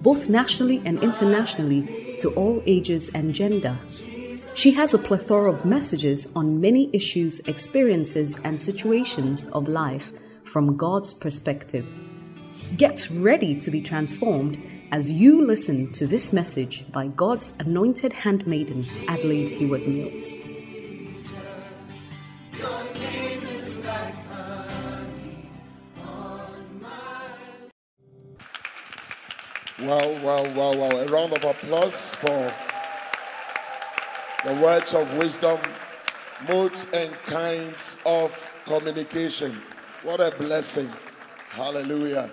both nationally and internationally, to all ages and gender. She has a plethora of messages on many issues, experiences, and situations of life from God's perspective. Get ready to be transformed as you listen to this message by God's anointed handmaiden, Adelaide Heward Mills. Wow, wow, wow, wow. A round of applause for the words of wisdom, modes and kinds of communication. What a blessing. Hallelujah.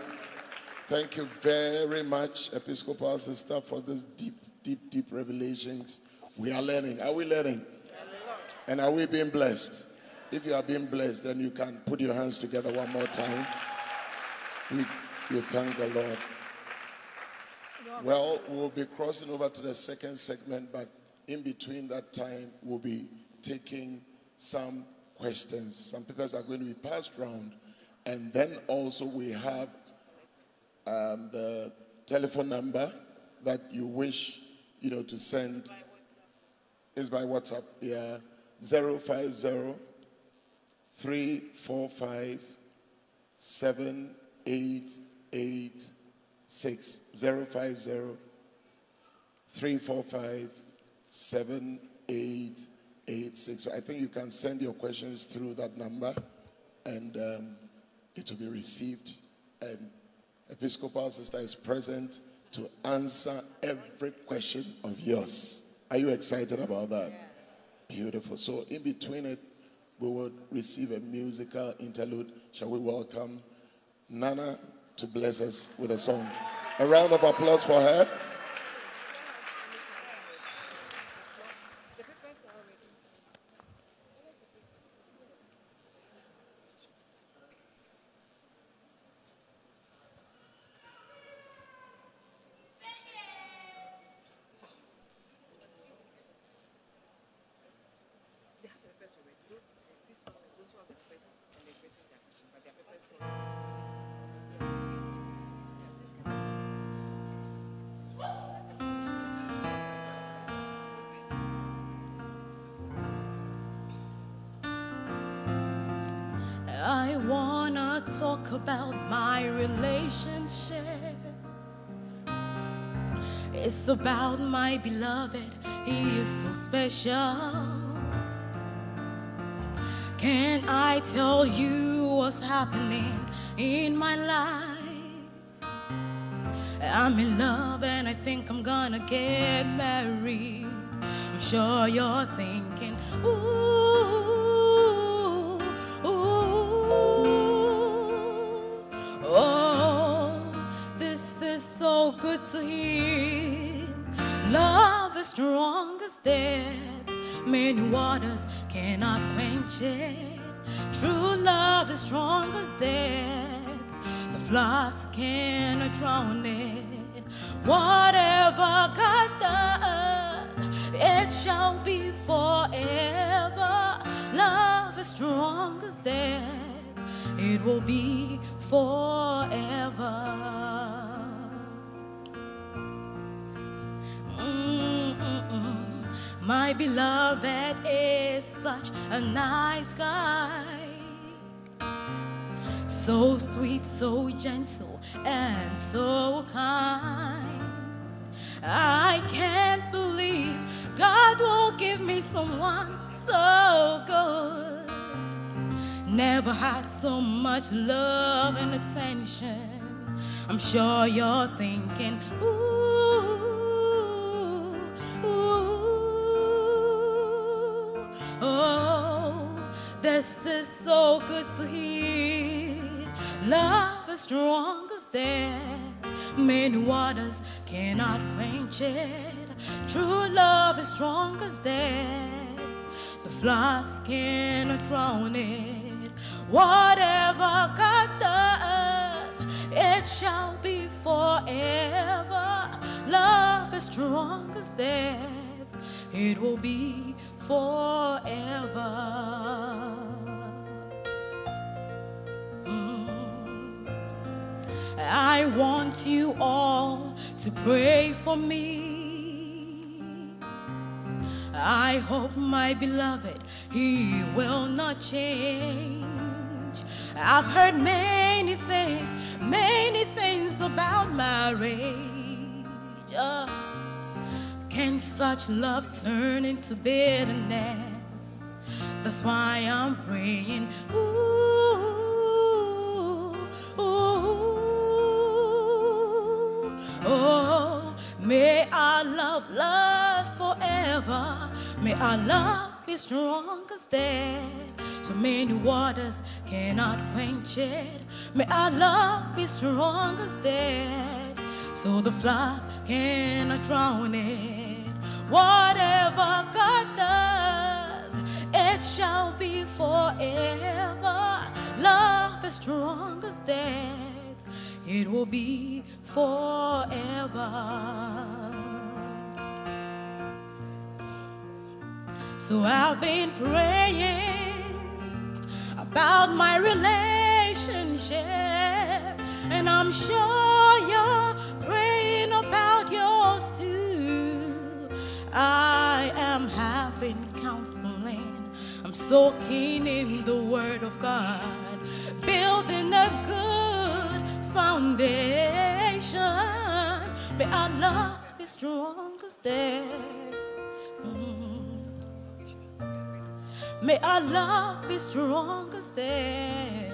Thank you very much, Episcopal Sister, for this deep, deep, deep revelations. We are learning. Are we learning? And are we being blessed? If you are being blessed, then you can put your hands together one more time. We, we thank the Lord. Well, we'll be crossing over to the second segment, but in between that time, we'll be taking some questions. Some papers are going to be passed around. And then also we have um, the telephone number that you wish, you know, to send is by WhatsApp. Yeah, 050 345 7888 six zero five zero three four five seven eight eight six. I think you can send your questions through that number, and um, it will be received. And Episcopal sister is present to answer every question of yours. Are you excited about that? Yeah. Beautiful. So in between it, we will receive a musical interlude. Shall we welcome Nana to bless us with a song. A round of applause for her. Beloved, he is so special. Can I tell you what's happening in my life? I'm in love and I think I'm gonna get married. I'm sure you're thinking, ooh. Ooh, oh, this is so good to him. Love is strong as death. Many waters cannot quench it. True love is strong as death. The floods cannot drown it. Whatever God does, it shall be forever. Love is strong as death. It will be forever. My beloved is such a nice guy. So sweet, so gentle, and so kind. I can't believe God will give me someone so good. Never had so much love and attention. I'm sure you're thinking, ooh. Oh, oh, this is so good to hear. Love is strong as death. Many waters cannot quench it. True love is strong as death. The floods cannot drown it. Whatever God does, it shall be forever. Love is strong as death. It will be forever. Mm. I want you all to pray for me. I hope my beloved, he will not change. I've heard many things, many things about marriage. Uh, can such love turn into bitterness? That's why I'm praying. Ooh, ooh, oh, may our love last forever. May our love be strong as death. So many waters cannot quench it. May our love be strong as death. So the floods cannot drown it. Whatever God does, it shall be forever. Love is strong as death. It will be forever. So I've been praying about my relationship, and I'm sure you're praying about yours too. I am having counseling, I'm so keen in the Word of God, building a good foundation. May our love be strong as death. May our love be strong as death.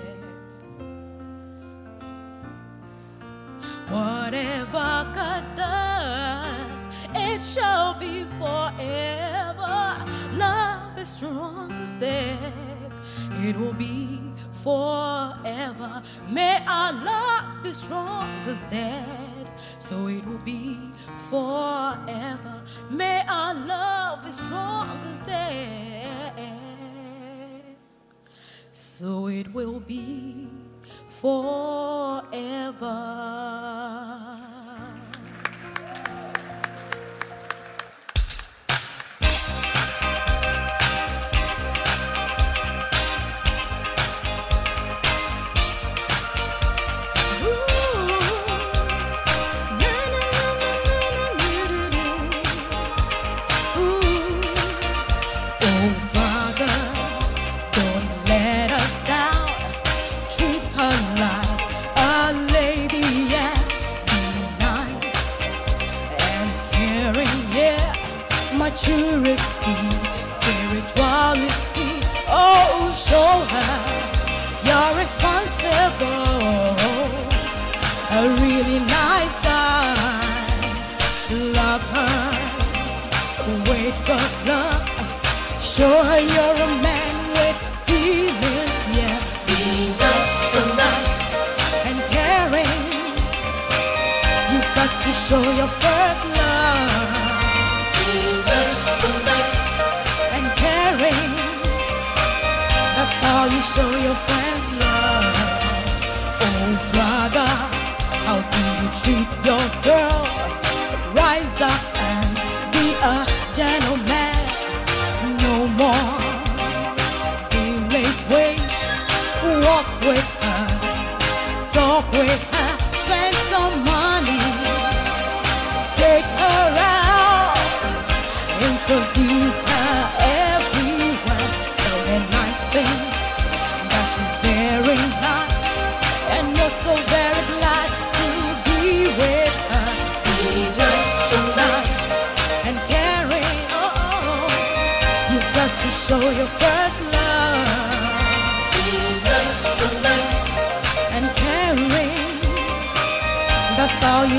Whatever God does, it shall be forever. Love is strong as death. It will be forever. May our love be strong as death. So it will be forever. May our love be strong as death so it will be forever. Her you're a man with feelings. Yeah. Be nice, so nice. And caring. You've got to show your first love. Be nice, so nice. and caring. That's how you show your friends love. Oh, brother, how do you treat your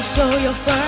show your first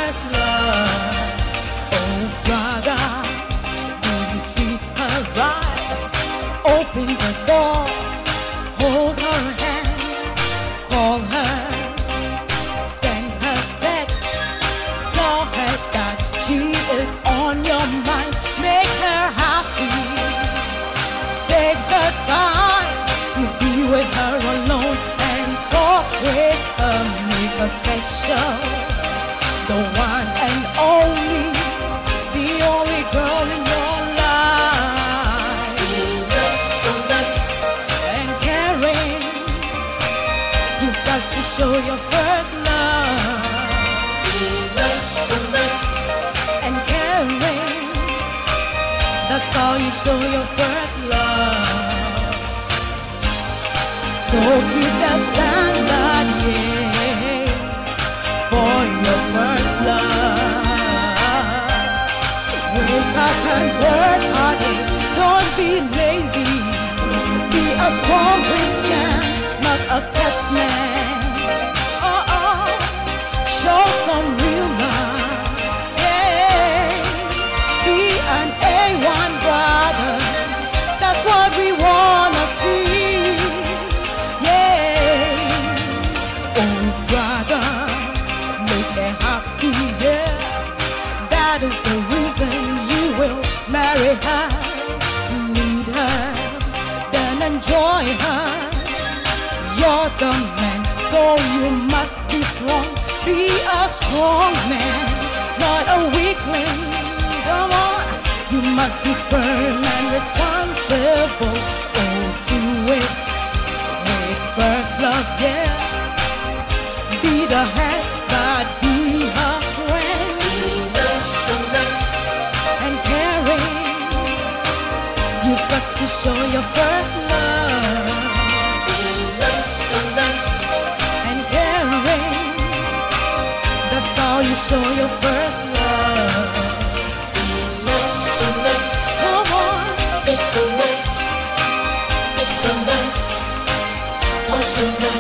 you show your first love. So keep that standard, yeah, for your first love. Wake up and work hard, don't be lazy. Be a strong Christian, not a test man. Strong man, not a weakling. Come on, you must be firm and responsible. So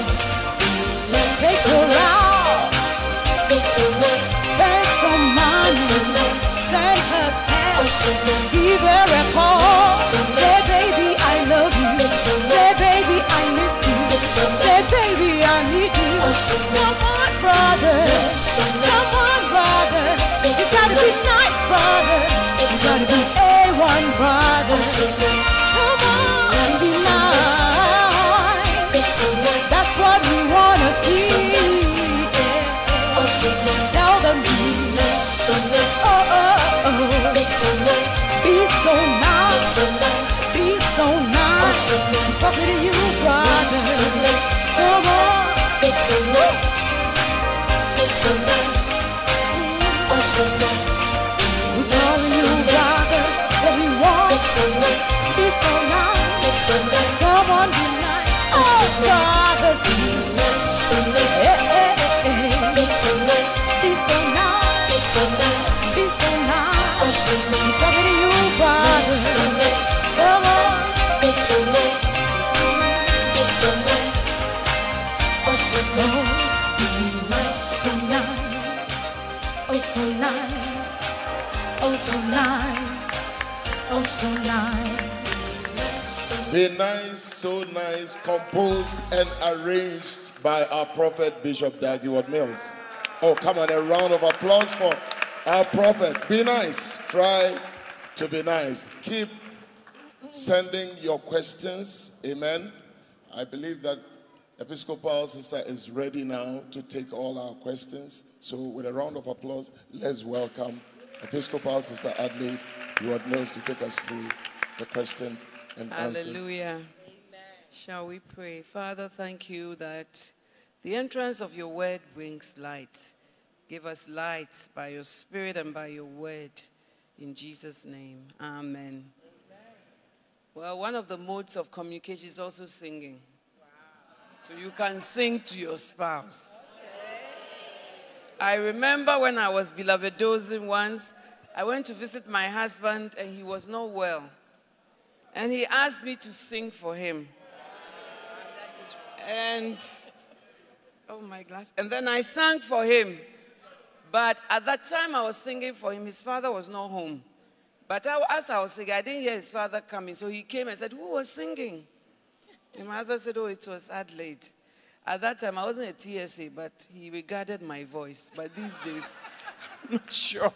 gotta be nice, brother. It's nice. Hey, one brother. It's so nice. Come on, be nice. Nice, brother. It's You so gotta be nice. A1, brother. Oh, so nice. Come on, be It's so nice. It's so nice. That's what we wanna see. Yeah. Oh, so nice. Tell them be, Venus so nice. oh, oh, oh. It's so nice. Be so nice. Be so Oh, nice. so nice. Talking to you, It's so brother. nice. Come on. It's so nice. It's so nice. Oh, so nice. We're telling you, brother, what we want. It's so nice. Be so nice. It's so nice. Come on, be nice. so nice, oh so nice. Be nice, so nice, composed and arranged by our prophet Bishop Dag Heward Mills. Oh, come on, a round of applause for our prophet. Be nice. Try to be nice. Keep sending your questions. Amen. I believe that Episcopal sister is ready now to take all our questions. So, with a round of applause, let's welcome Episcopal sister Adelaide Heward Mills to take us through the question and answers. Hallelujah. Shall we pray? Father, thank you that the entrance of your word brings light. Give us light by your spirit and by your word. In Jesus' name, amen. Well, one of the modes of communication is also singing. So you can sing to your spouse. I remember when I was beloved dozing once, I went to visit my husband and he was not well. And he asked me to sing for him. And, oh my gosh. And then I sang for him. But at that time I was singing for him, his father was not home. But I, as I was singing, I didn't hear his father coming. So he came and said, Who was singing? And my husband said, Oh, it was Adelaide. At that time, I wasn't a TSA, but he regarded my voice. But these days, I'm not sure.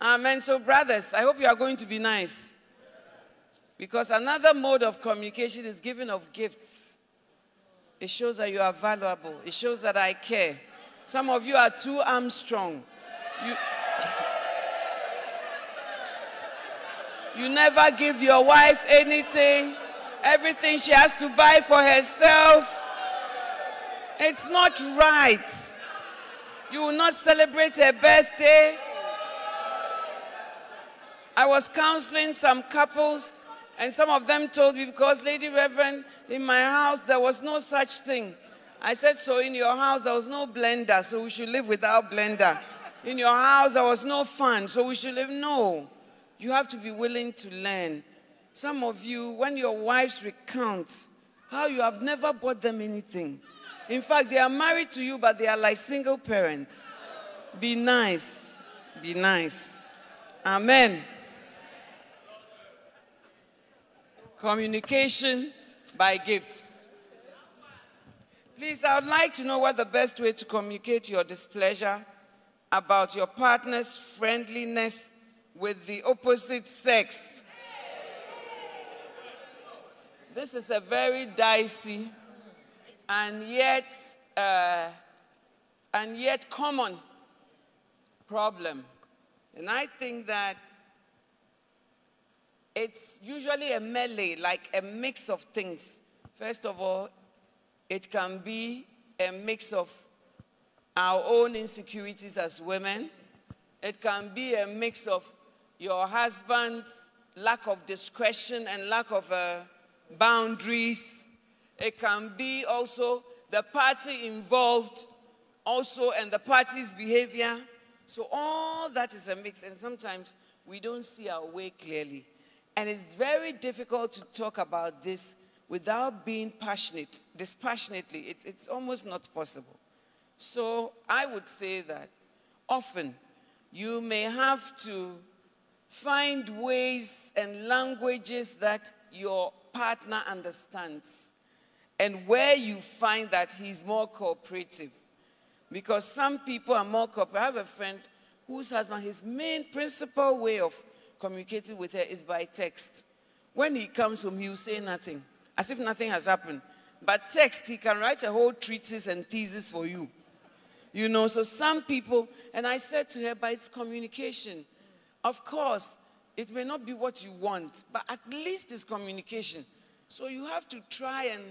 Amen. So, brothers, I hope you are going to be nice. Because another mode of communication is giving of gifts. It shows that you are valuable, it shows that I care. Some of you are too Armstrong. You, you never give your wife anything, everything she has to buy for herself. It's not right. You will not celebrate her birthday. I was counseling some couples, and some of them told me, because, Lady Reverend, in my house there was no such thing. I said, So in your house there was no blender, so we should live without blender. In your house there was no fan, so we should live. No. You have to be willing to learn. Some of you, when your wives recount how you have never bought them anything, in fact, they are married to you, but they are like single parents. Be nice. Be nice. Amen. Communication by gifts. Please, I would like to know what the best way to communicate your displeasure about your partner's friendliness with the opposite sex. This is a very dicey and yet, uh, and yet common problem. And I think that it's usually a melee, like a mix of things. First of all, it can be a mix of our own insecurities as women. It can be a mix of your husband's lack of discretion and lack of uh, boundaries. It can be also the party involved, also, and the party's behavior. So all that is a mix, and sometimes we don't see our way clearly. And it's very difficult to talk about this without being passionate, dispassionately. It's, it's almost not possible. So I would say that often you may have to find ways and languages that your partner understands and where you find that he's more cooperative. Because some people are more cooperative. I have a friend whose husband, his main principal way of communicating with her is by text. When he comes home, he will say nothing, as if nothing has happened. But text, he can write a whole treatise and thesis for you. You know, so some people, and I said to her, but it's communication. Of course, it may not be what you want, but at least it's communication. So you have to try and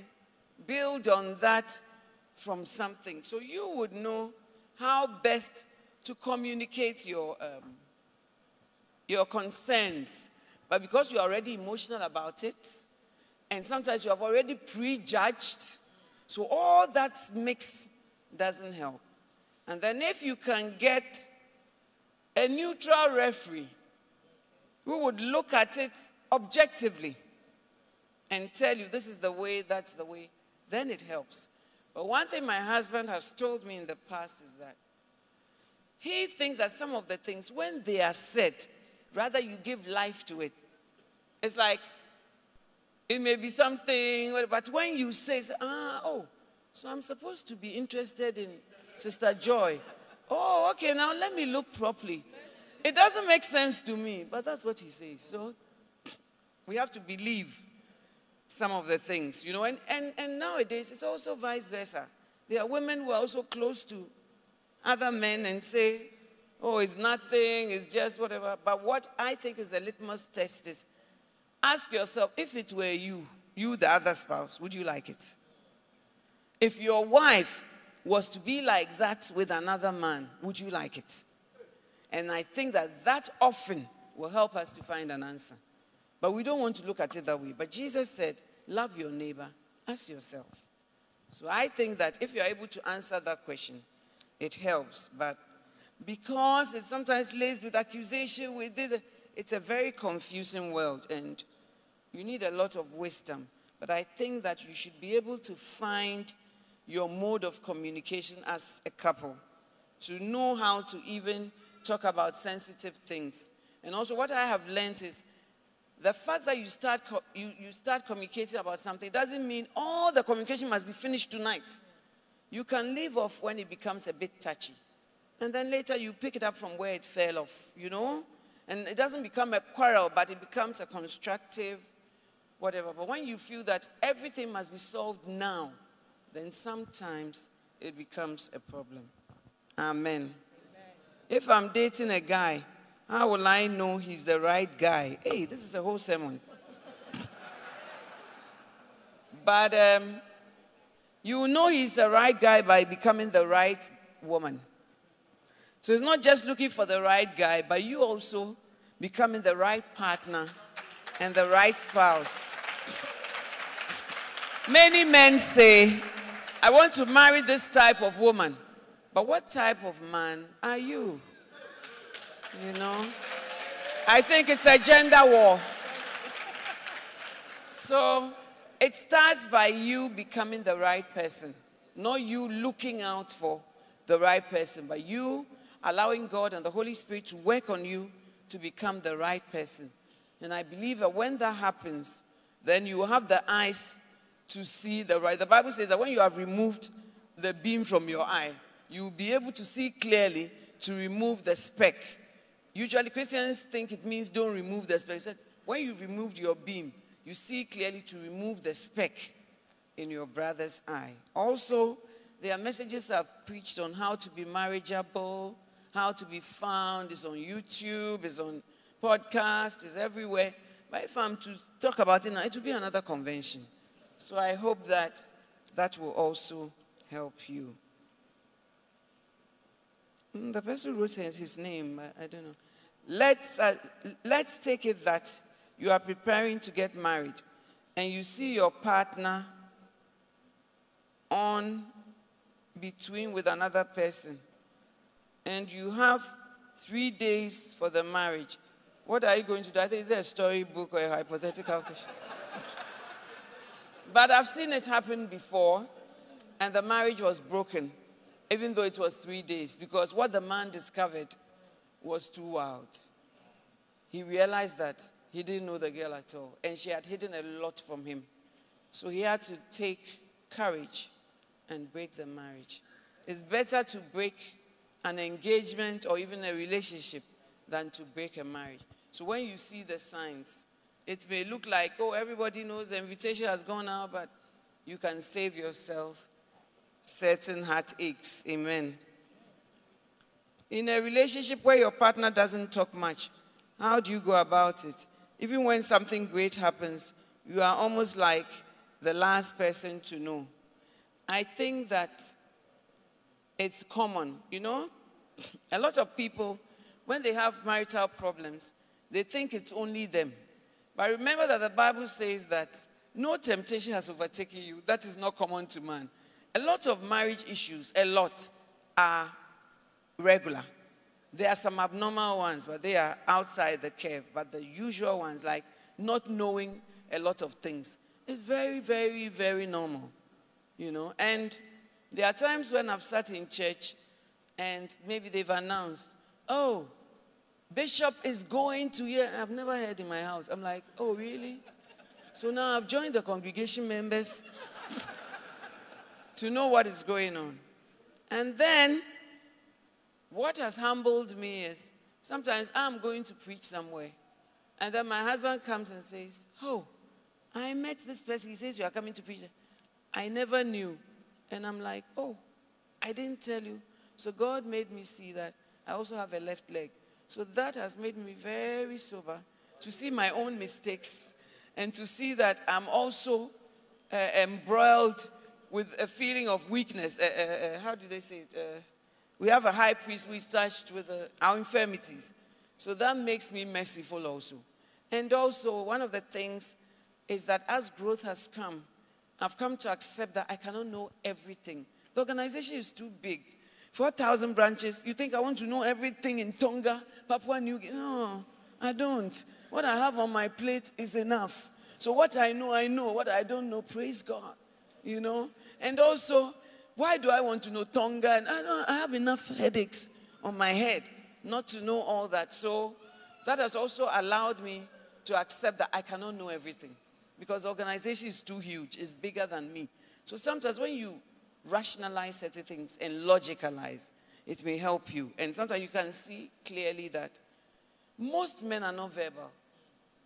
build on that from something. So you would know how best to communicate your, um, your concerns. But because you're already emotional about it, and sometimes you have already prejudged, so all that mix doesn't help. And then if you can get a neutral referee who would look at it objectively and tell you this is the way, that's the way, then it helps. But one thing my husband has told me in the past is that he thinks that some of the things, when they are said, rather you give life to it. It's like, it may be something, but when you say, ah, oh, so I'm supposed to be interested in Sister Joy. Oh, okay, now let me look properly. It doesn't make sense to me, but that's what he says. So we have to believe some of the things, you know. And, and, and nowadays, it's also vice versa. There are women who are also close to other men and say, oh, it's nothing, it's just whatever. But what I think is the litmus test is ask yourself if it were you, you, the other spouse, would you like it? If your wife was to be like that with another man, would you like it? And I think that that often will help us to find an answer. But we don't want to look at it that way. But Jesus said, Love your neighbor as yourself. So I think that if you're able to answer that question, it helps. But because it's sometimes laced with accusation, with this, it's a very confusing world, and you need a lot of wisdom. But I think that you should be able to find your mode of communication as a couple, to know how to even talk about sensitive things. And also, what I have learned is the fact that you start, you, you start communicating about something doesn't mean all the communication must be finished tonight. You can leave off when it becomes a bit touchy. And then later you pick it up from where it fell off, you know? And it doesn't become a quarrel, but it becomes a constructive whatever. But when you feel that everything must be solved now, then sometimes it becomes a problem. Amen. If I'm dating a guy, how will I know he's the right guy? Hey, this is a whole sermon. but um, you know he's the right guy by becoming the right woman. So it's not just looking for the right guy, but you also becoming the right partner and the right spouse. Many men say, I want to marry this type of woman. But what type of man are you? You know? I think it's a gender war. So it starts by you becoming the right person, not you looking out for the right person, but you allowing God and the Holy Spirit to work on you to become the right person. And I believe that when that happens, then you have the eyes to see the right. The Bible says that when you have removed the beam from your eye, you will be able to see clearly to remove the speck. Usually Christians think it means don't remove the speck. Said, when you've removed your beam, you see clearly to remove the speck in your brother's eye. Also, there are messages I've preached on how to be marriageable, how to be found. It's on YouTube, it's on podcast, it's everywhere. But if I'm to talk about it now, it will be another convention. So I hope that that will also help you. Mm, The person who wrote his his name, I, I don't know. Let's, uh, let's take it that you are preparing to get married and you see your partner on between with another person and you have three days for the marriage. What are you going to do? I think is there a storybook or a hypothetical question? but I've seen it happen before, and the marriage was broken, even though it was three days, because what the man discovered was too wild. He realized that he didn't know the girl at all, and she had hidden a lot from him. So he had to take courage and break the marriage. It's better to break an engagement or even a relationship than to break a marriage. So when you see the signs, it may look like, oh, everybody knows the invitation has gone out, but you can save yourself certain heartaches. Amen. In a relationship where your partner doesn't talk much, how do you go about it? Even when something great happens, you are almost like the last person to know. I think that it's common, you know? A lot of people, when they have marital problems, they think it's only them. But remember that the Bible says that no temptation has overtaken you. That is not common to man. A lot of marriage issues, a lot, are regular. There are some abnormal ones, but they are outside the curve. But the usual ones, like not knowing a lot of things, is very, very, very normal. You know? And there are times when I've sat in church and maybe they've announced, oh, Bishop is going to here. I've never heard in my house. I'm like, oh, really? So now I've joined the congregation members to know what is going on. And then what has humbled me is sometimes I'm going to preach somewhere. And then my husband comes and says, Oh, I met this person. He says, You are coming to preach. I never knew. And I'm like, Oh, I didn't tell you. So God made me see that I also have a left leg. So that has made me very sober to see my own mistakes and to see that I'm also uh, embroiled with a feeling of weakness. Uh, uh, uh, how do they say it? Uh, we have a high priest who is touched with uh, our infirmities. So that makes me merciful also. And also, one of the things is that as growth has come, I've come to accept that I cannot know everything. The organization is too big. 4,000 branches. You think I want to know everything in Tonga, Papua New Guinea? No, I don't. What I have on my plate is enough. So what I know, I know. What I don't know, praise God. You know? And also, why do I want to know Tonga? And I, don't, I have enough headaches on my head not to know all that. So that has also allowed me to accept that I cannot know everything because organization is too huge, it's bigger than me. So sometimes when you rationalize certain things and logicalize, it may help you. And sometimes you can see clearly that most men are not verbal.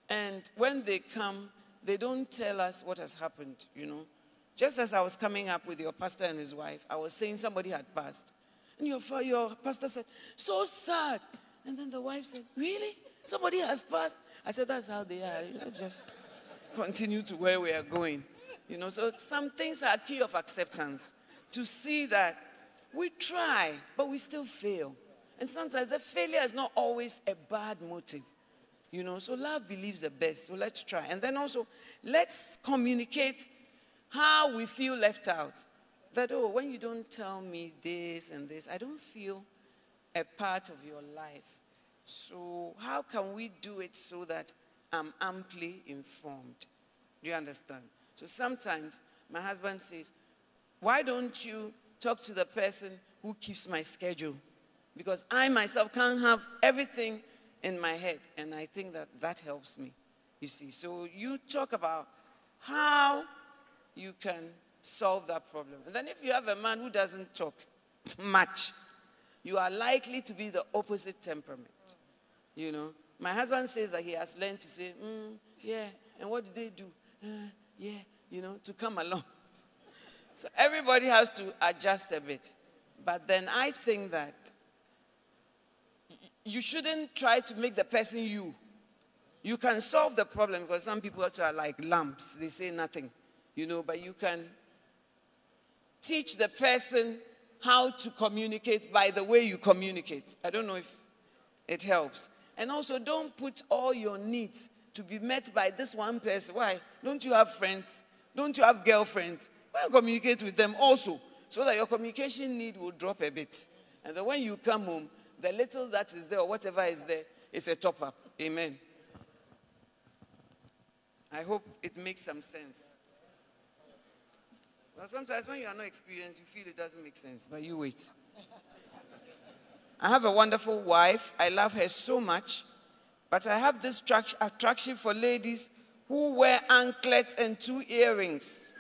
And when they come, they don't tell us what has happened, you know. Just as I was coming up with your pastor and his wife, I was saying somebody had passed. And your, your pastor said, So sad. And then the wife said, Really? Somebody has passed? I said, That's how they are. Let's just continue to where we are going. You know, so some things are key of acceptance to see that we try, but we still fail. And sometimes the failure is not always a bad motive. You know, so love believes the best. So let's try. And then also, let's communicate how we feel left out. That, oh, when you don't tell me this and this, I don't feel a part of your life. So, how can we do it so that I'm amply informed? Do you understand? So, sometimes my husband says, Why don't you talk to the person who keeps my schedule? Because I myself can't have everything in my head, and I think that that helps me. You see, so you talk about how you can solve that problem. And then if you have a man who doesn't talk much, you are likely to be the opposite temperament. You know, my husband says that he has learned to say, mm, yeah, and what did they do? Uh, yeah, you know, to come along. So everybody has to adjust a bit. But then I think that you shouldn't try to make the person you. You can solve the problem because some people are like lamps, they say nothing, you know, but you can teach the person how to communicate by the way you communicate. I don't know if it helps. And also, don't put all your needs to be met by this one person. Why? Don't you have friends? Don't you have girlfriends? Why communicate with them also so that your communication need will drop a bit. And then when you come home, the little that is there or whatever is there is a top up. Amen. I hope it makes some sense. Well, sometimes when you are not experienced, you feel it doesn't make sense, but you wait. I have a wonderful wife. I love her so much. But I have this attraction for ladies who wear anklets and two earrings.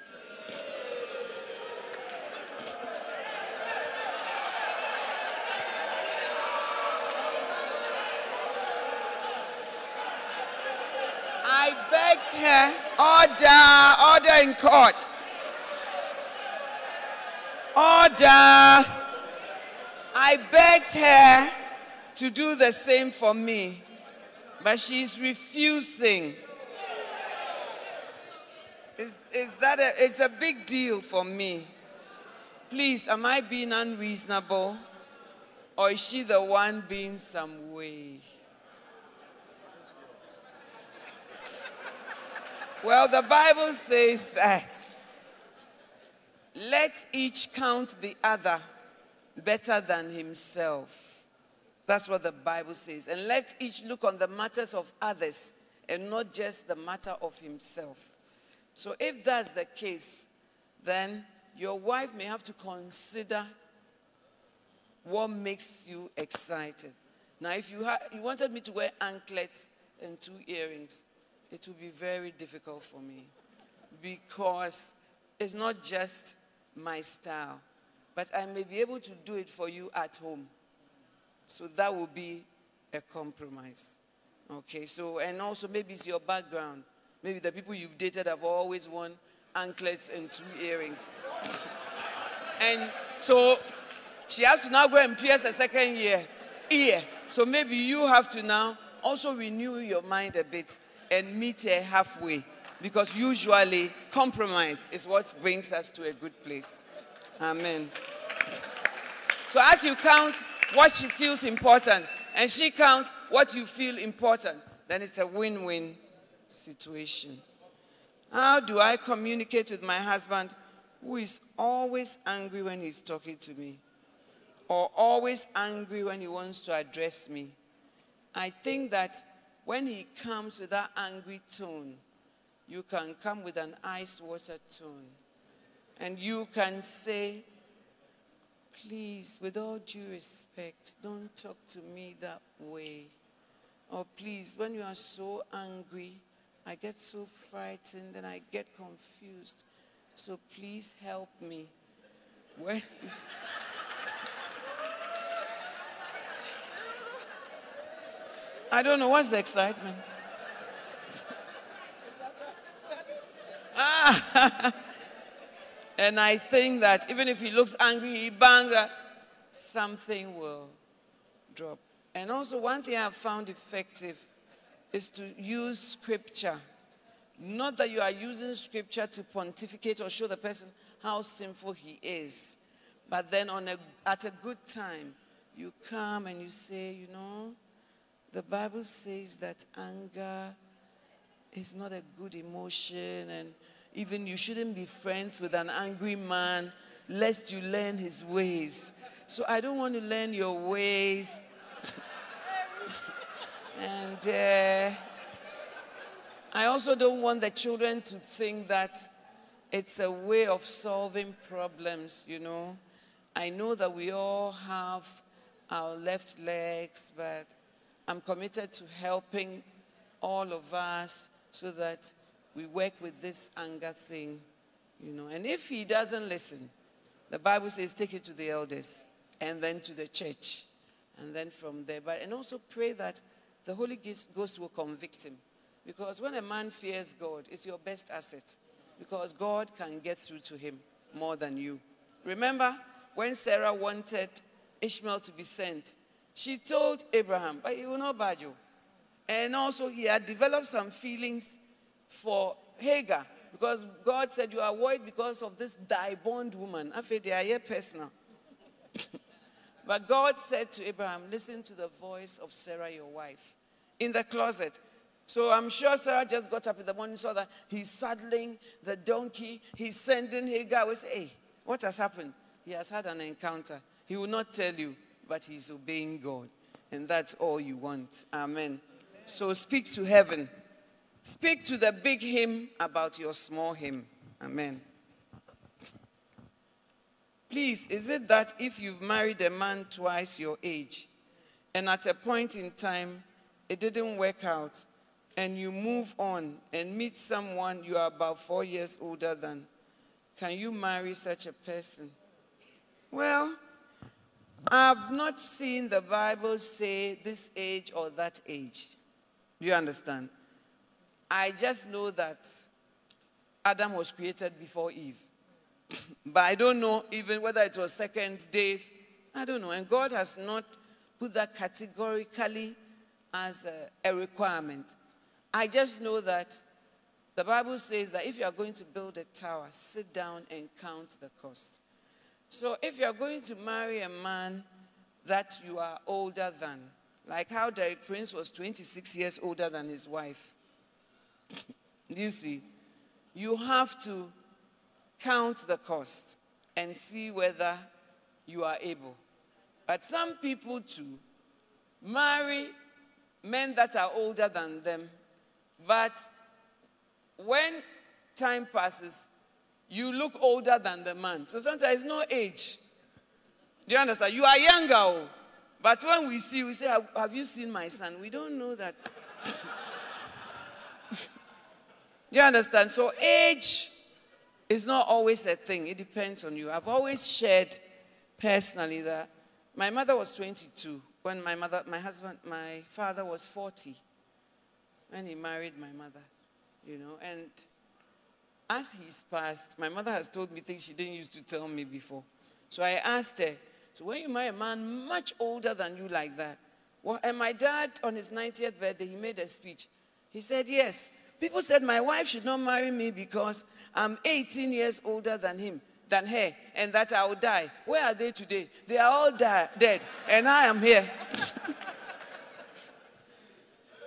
I begged her, order, order in court. Order. I begged her to do the same for me, but she's refusing. Is, is that a, it's a big deal for me. Please, am I being unreasonable? Or is she the one being some way? Well, the Bible says that let each count the other better than himself. That's what the Bible says. And let each look on the matters of others and not just the matter of himself. So, if that's the case, then your wife may have to consider what makes you excited. Now, if you, you wanted me to wear anklets and two earrings, it would be very difficult for me because it's not just my style, but I may be able to do it for you at home. So that will be a compromise. Okay, so, and also maybe it's your background. Maybe the people you've dated have always worn anklets and two earrings. and so she has to now go and pierce a second year ear. So maybe you have to now also renew your mind a bit and meet her halfway. Because usually compromise is what brings us to a good place. Amen. So as you count what she feels important and she counts what you feel important, then it's a win win situation. How do I communicate with my husband who is always angry when he's talking to me or always angry when he wants to address me? I think that when he comes with that angry tone, you can come with an ice water tone. And you can say, please, with all due respect, don't talk to me that way. Or please, when you are so angry, I get so frightened and I get confused. So please help me. When I don't know what's the excitement. ah. and I think that even if he looks angry, he bangs. Uh, something will drop. And also, one thing I've found effective is to use scripture. Not that you are using scripture to pontificate or show the person how sinful he is, but then on a, at a good time, you come and you say, you know, the Bible says that anger is not a good emotion, and even you shouldn't be friends with an angry man lest you learn his ways. So I don't want to learn your ways. and uh, I also don't want the children to think that it's a way of solving problems, you know. I know that we all have our left legs, but I'm committed to helping all of us so that we work with this anger thing, you know. And if he doesn't listen, the Bible says take it to the elders and then to the church and then from there. But and also pray that the Holy Ghost will convict him. Because when a man fears God, it's your best asset. Because God can get through to him more than you. Remember when Sarah wanted Ishmael to be sent, she told Abraham, but he will not budge you. And also, he had developed some feelings for Hagar because God said, You are worried because of this die bond woman. I feel they are here personal. but God said to Abraham, Listen to the voice of Sarah, your wife, in the closet. So I'm sure Sarah just got up in the morning, saw that he's saddling the donkey, he's sending Hagar. We say, Hey, what has happened? He has had an encounter. He will not tell you, but he's obeying God. And that's all you want. Amen. So speak to heaven. Speak to the big him about your small him. Amen. Please, is it that if you've married a man twice your age, and at a point in time it didn't work out, and you move on and meet someone you are about four years older than, can you marry such a person? Well, I've not seen the Bible say this age or that age. Do you understand? I just know that Adam was created before Eve. but I don't know even whether it was second days. I don't know. And God has not put that categorically as a, a requirement. I just know that the Bible says that if you are going to build a tower, sit down and count the cost. So if you're going to marry a man that you are older than, like how Derek Prince was 26 years older than his wife, you see, you have to count the cost and see whether you are able. But some people too marry men that are older than them, but when time passes, you look older than the man. So sometimes no age. Do you understand? You are younger, oh. but when we see, we say, have, have you seen my son? We don't know that. Do you understand? So age is not always a thing. It depends on you. I've always shared personally that my mother was 22 when my mother, my husband, my father was 40 when he married my mother, you know, and as he's passed, my mother has told me things she didn't used to tell me before. So I asked her, so when you marry a man much older than you like that, well, and my dad on his 90th birthday, he made a speech. He said, yes, people said my wife should not marry me because I'm 18 years older than him, than her, and that I will die. Where are they today? They are all dead, and I am here.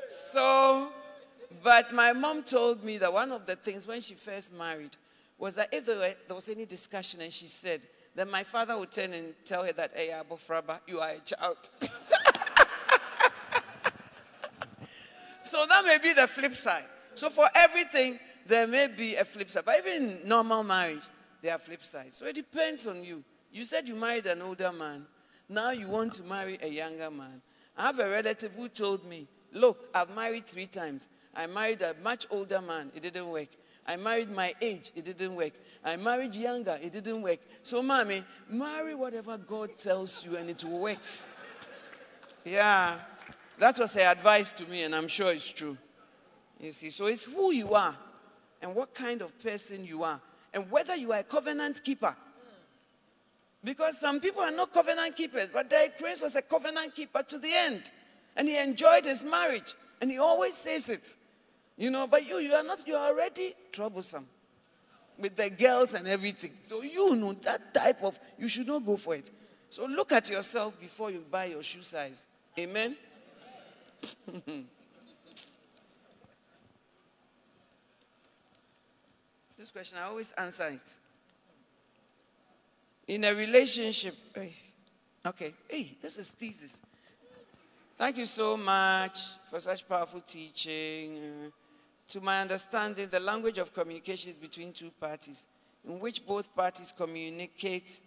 so but my mom told me that one of the things when she first married was that if there, were, there was any discussion and she said, then my father would turn and tell her that, hey, Abofraba, you are a child. so that may be the flip side. So for everything, there may be a flip side. But even in normal marriage, there are flip sides. So it depends on you. You said you married an older man. Now you want to marry a younger man. I have a relative who told me, look, I've married three times. I married a much older man, it didn't work. I married my age, it didn't work. I married younger, it didn't work. So, mommy, marry whatever God tells you and it will work. Yeah, that was her advice to me, and I'm sure it's true. You see, so it's who you are and what kind of person you are, and whether you are a covenant keeper. Because some people are not covenant keepers, but Derek Prince was a covenant keeper to the end. And he enjoyed his marriage. And he always says it. You know, but you, you are not, you are already troublesome with the girls and everything. So you know that type of, you should not go for it. So look at yourself before you buy your shoe size. Amen? this question, I always answer it. In a relationship, okay, hey, this is thesis. Thank you so much for such powerful teaching. To my understanding, the language of communication is between two parties, in which both parties communicate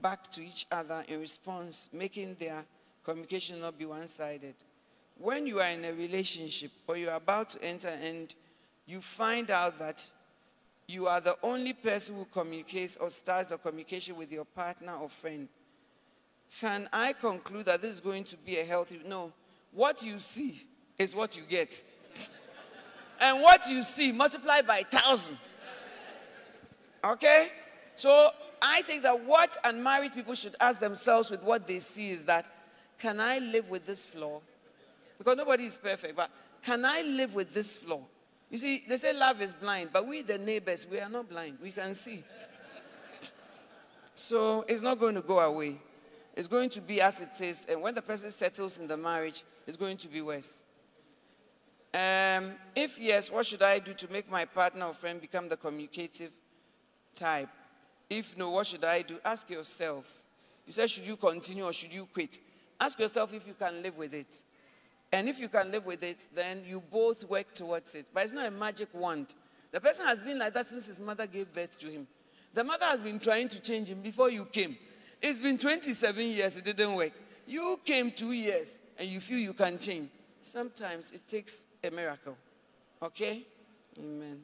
back to each other in response, making their communication not be one sided. When you are in a relationship or you are about to enter and you find out that you are the only person who communicates or starts a communication with your partner or friend, can I conclude that this is going to be a healthy? No. What you see is what you get. and what you see multiplied by a thousand. Okay? So I think that what unmarried people should ask themselves with what they see is that can I live with this flaw? Because nobody is perfect, but can I live with this flaw? You see, they say love is blind, but we, the neighbors, we are not blind. We can see. So it's not going to go away. It's going to be as it is. And when the person settles in the marriage, it's going to be worse. Um, if yes, what should I do to make my partner or friend become the communicative type? If no, what should I do? Ask yourself. You said, should you continue or should you quit? Ask yourself if you can live with it. And if you can live with it, then you both work towards it. But it's not a magic wand. The person has been like that since his mother gave birth to him. The mother has been trying to change him before you came. It's been 27 years, it didn't work. You came two years and you feel you can change. Sometimes it takes a miracle. Okay? Amen.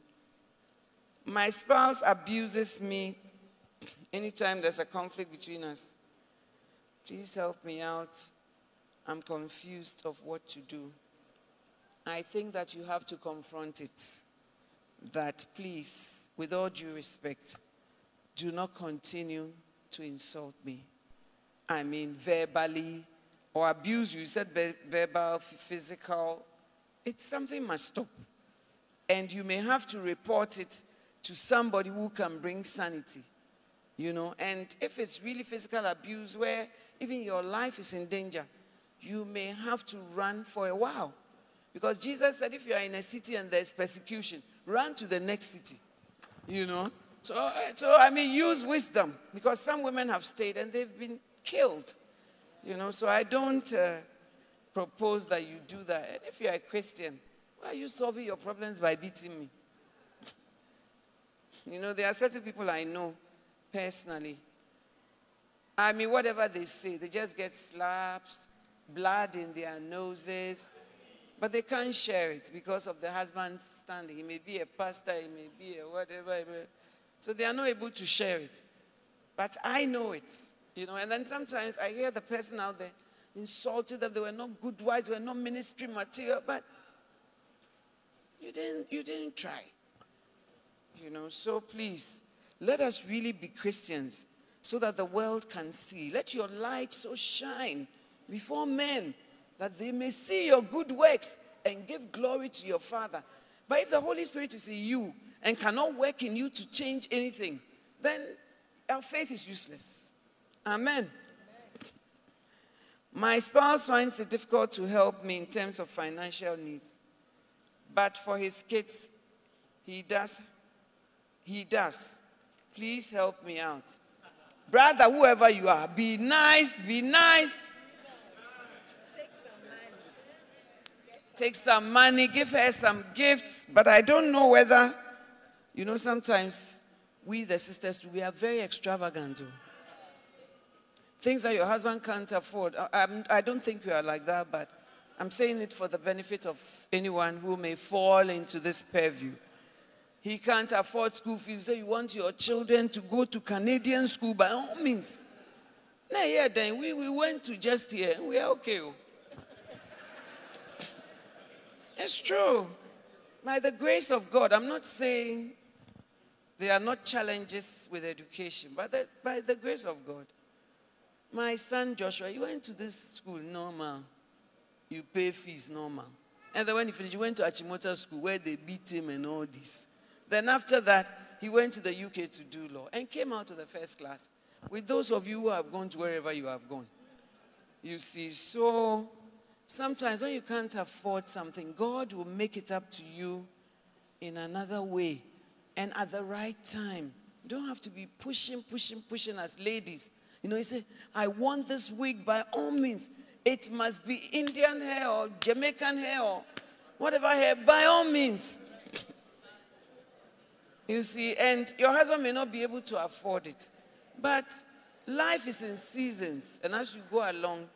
My spouse abuses me anytime there's a conflict between us. Please help me out. I'm confused of what to do. I think that you have to confront it. That please, with all due respect, do not continue to insult me. I mean, verbally or abuse you. You said verbal, physical. It's something must stop. And you may have to report it to somebody who can bring sanity. You know, and if it's really physical abuse where even your life is in danger, you may have to run for a while. Because Jesus said, if you are in a city and there's persecution, run to the next city. You know? So, uh, so, I mean, use wisdom because some women have stayed and they've been killed. You know, so I don't uh, propose that you do that. And if you're a Christian, why are you solving your problems by beating me? you know, there are certain people I know personally. I mean, whatever they say, they just get slaps, blood in their noses, but they can't share it because of the husband standing. He may be a pastor, he may be a whatever. So they are not able to share it. But I know it, you know. And then sometimes I hear the person out there insulted that they were not good wives, they were not ministry material, but you didn't, you didn't try. You know, so please, let us really be Christians so that the world can see. Let your light so shine before men that they may see your good works and give glory to your Father. But if the Holy Spirit is in you and cannot work in you to change anything, then our faith is useless. Amen. My spouse finds it difficult to help me in terms of financial needs. But for his kids, he does. He does. Please help me out. Brother, whoever you are, be nice, be nice. Take some money, give her some gifts. But I don't know whether, you know, sometimes we, the sisters, we are very extravagant. Things that your husband can't afford. I, I don't think we are like that, but I'm saying it for the benefit of anyone who may fall into this purview. He can't afford school fees, so you want your children to go to Canadian school by all means. Nah, yeah, then we, we went to just here, we are okay. Oh. It's true. By the grace of God, I'm not saying They are not challenges with education, but the, by the grace of God. My son Joshua, he went to this school normal. You pay fees normal. And then when he finished, he went to Achimota school where they beat him and all this. Then after that, he went to the UK to do law and came out to the first class. With those of you who have gone to wherever you have gone. You see, so sometimes when you can't afford something, God will make it up to you in another way and at the right time. You don't have to be pushing, pushing, pushing as ladies. You know, you say, I want this wig by all means. It must be Indian hair or Jamaican hair or whatever hair, by all means. you see, and your husband may not be able to afford it. But life is in seasons, and as you go along,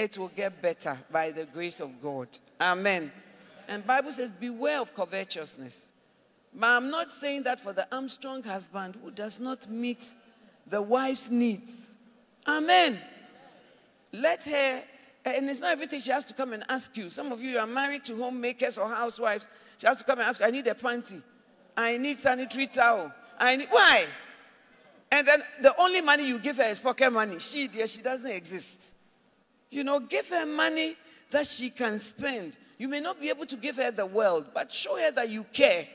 it will get better by the grace of God. Amen. And Bible says, beware of covetousness. But I'm not saying that for the Armstrong husband who does not meet the wife's needs. Amen. Let her, and it's not everything she has to come and ask you. Some of you are married to homemakers or housewives. She has to come and ask I need a panty. I need sanitary towel. I need, why? And then the only money you give her is pocket money. She, dear, she doesn't exist. You know, give her money that she can spend. You may not be able to give her the world, but show her that you care.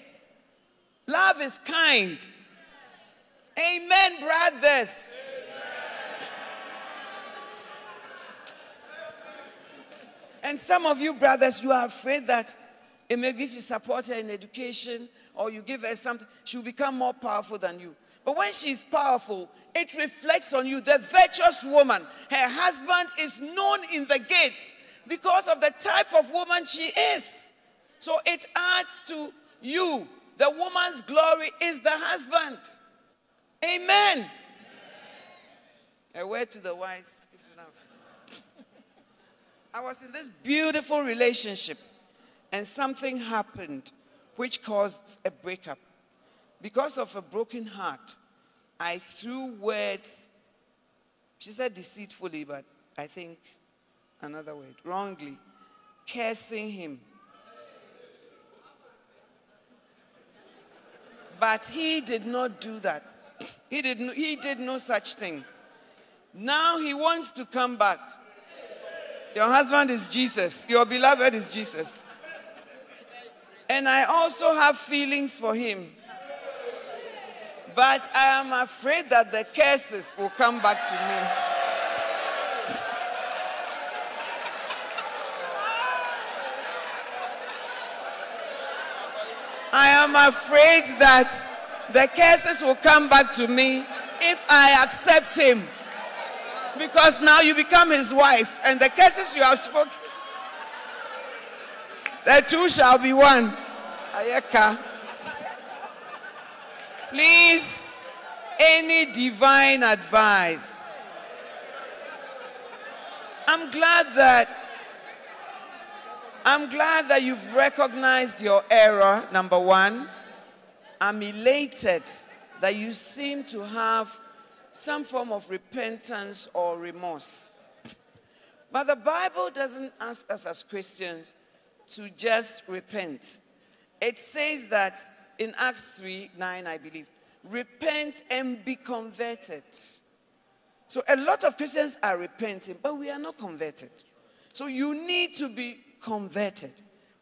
Love is kind. Amen, brothers. And some of you brothers, you are afraid that maybe if you support her in education or you give her something, she'll become more powerful than you. But when she's powerful, it reflects on you. The virtuous woman, her husband is known in the gates because of the type of woman she is. So it adds to you. The woman's glory is the husband. Amen. Amen. A word to the wise is enough. I was in this beautiful relationship, and something happened which caused a breakup. Because of a broken heart, I threw words, she said deceitfully, but I think another word, wrongly, cursing him. But he did not do that. He did, no, he did no such thing. Now he wants to come back. Your husband is Jesus. Your beloved is Jesus. And I also have feelings for him. But I am afraid that the curses will come back to me. I am afraid that the curses will come back to me if I accept him. Because now you become his wife, and the curses you have spoken, the two shall be one. Ayeka. Please, any divine advice. I'm glad that I'm glad that you've recognized your error, number one. I'm elated that you seem to have some form of repentance or remorse. But the Bible doesn't ask us as Christians to just repent. It says that in Acts 3 9, I believe, repent and be converted. So a lot of Christians are repenting, but we are not converted. So you need to be converted.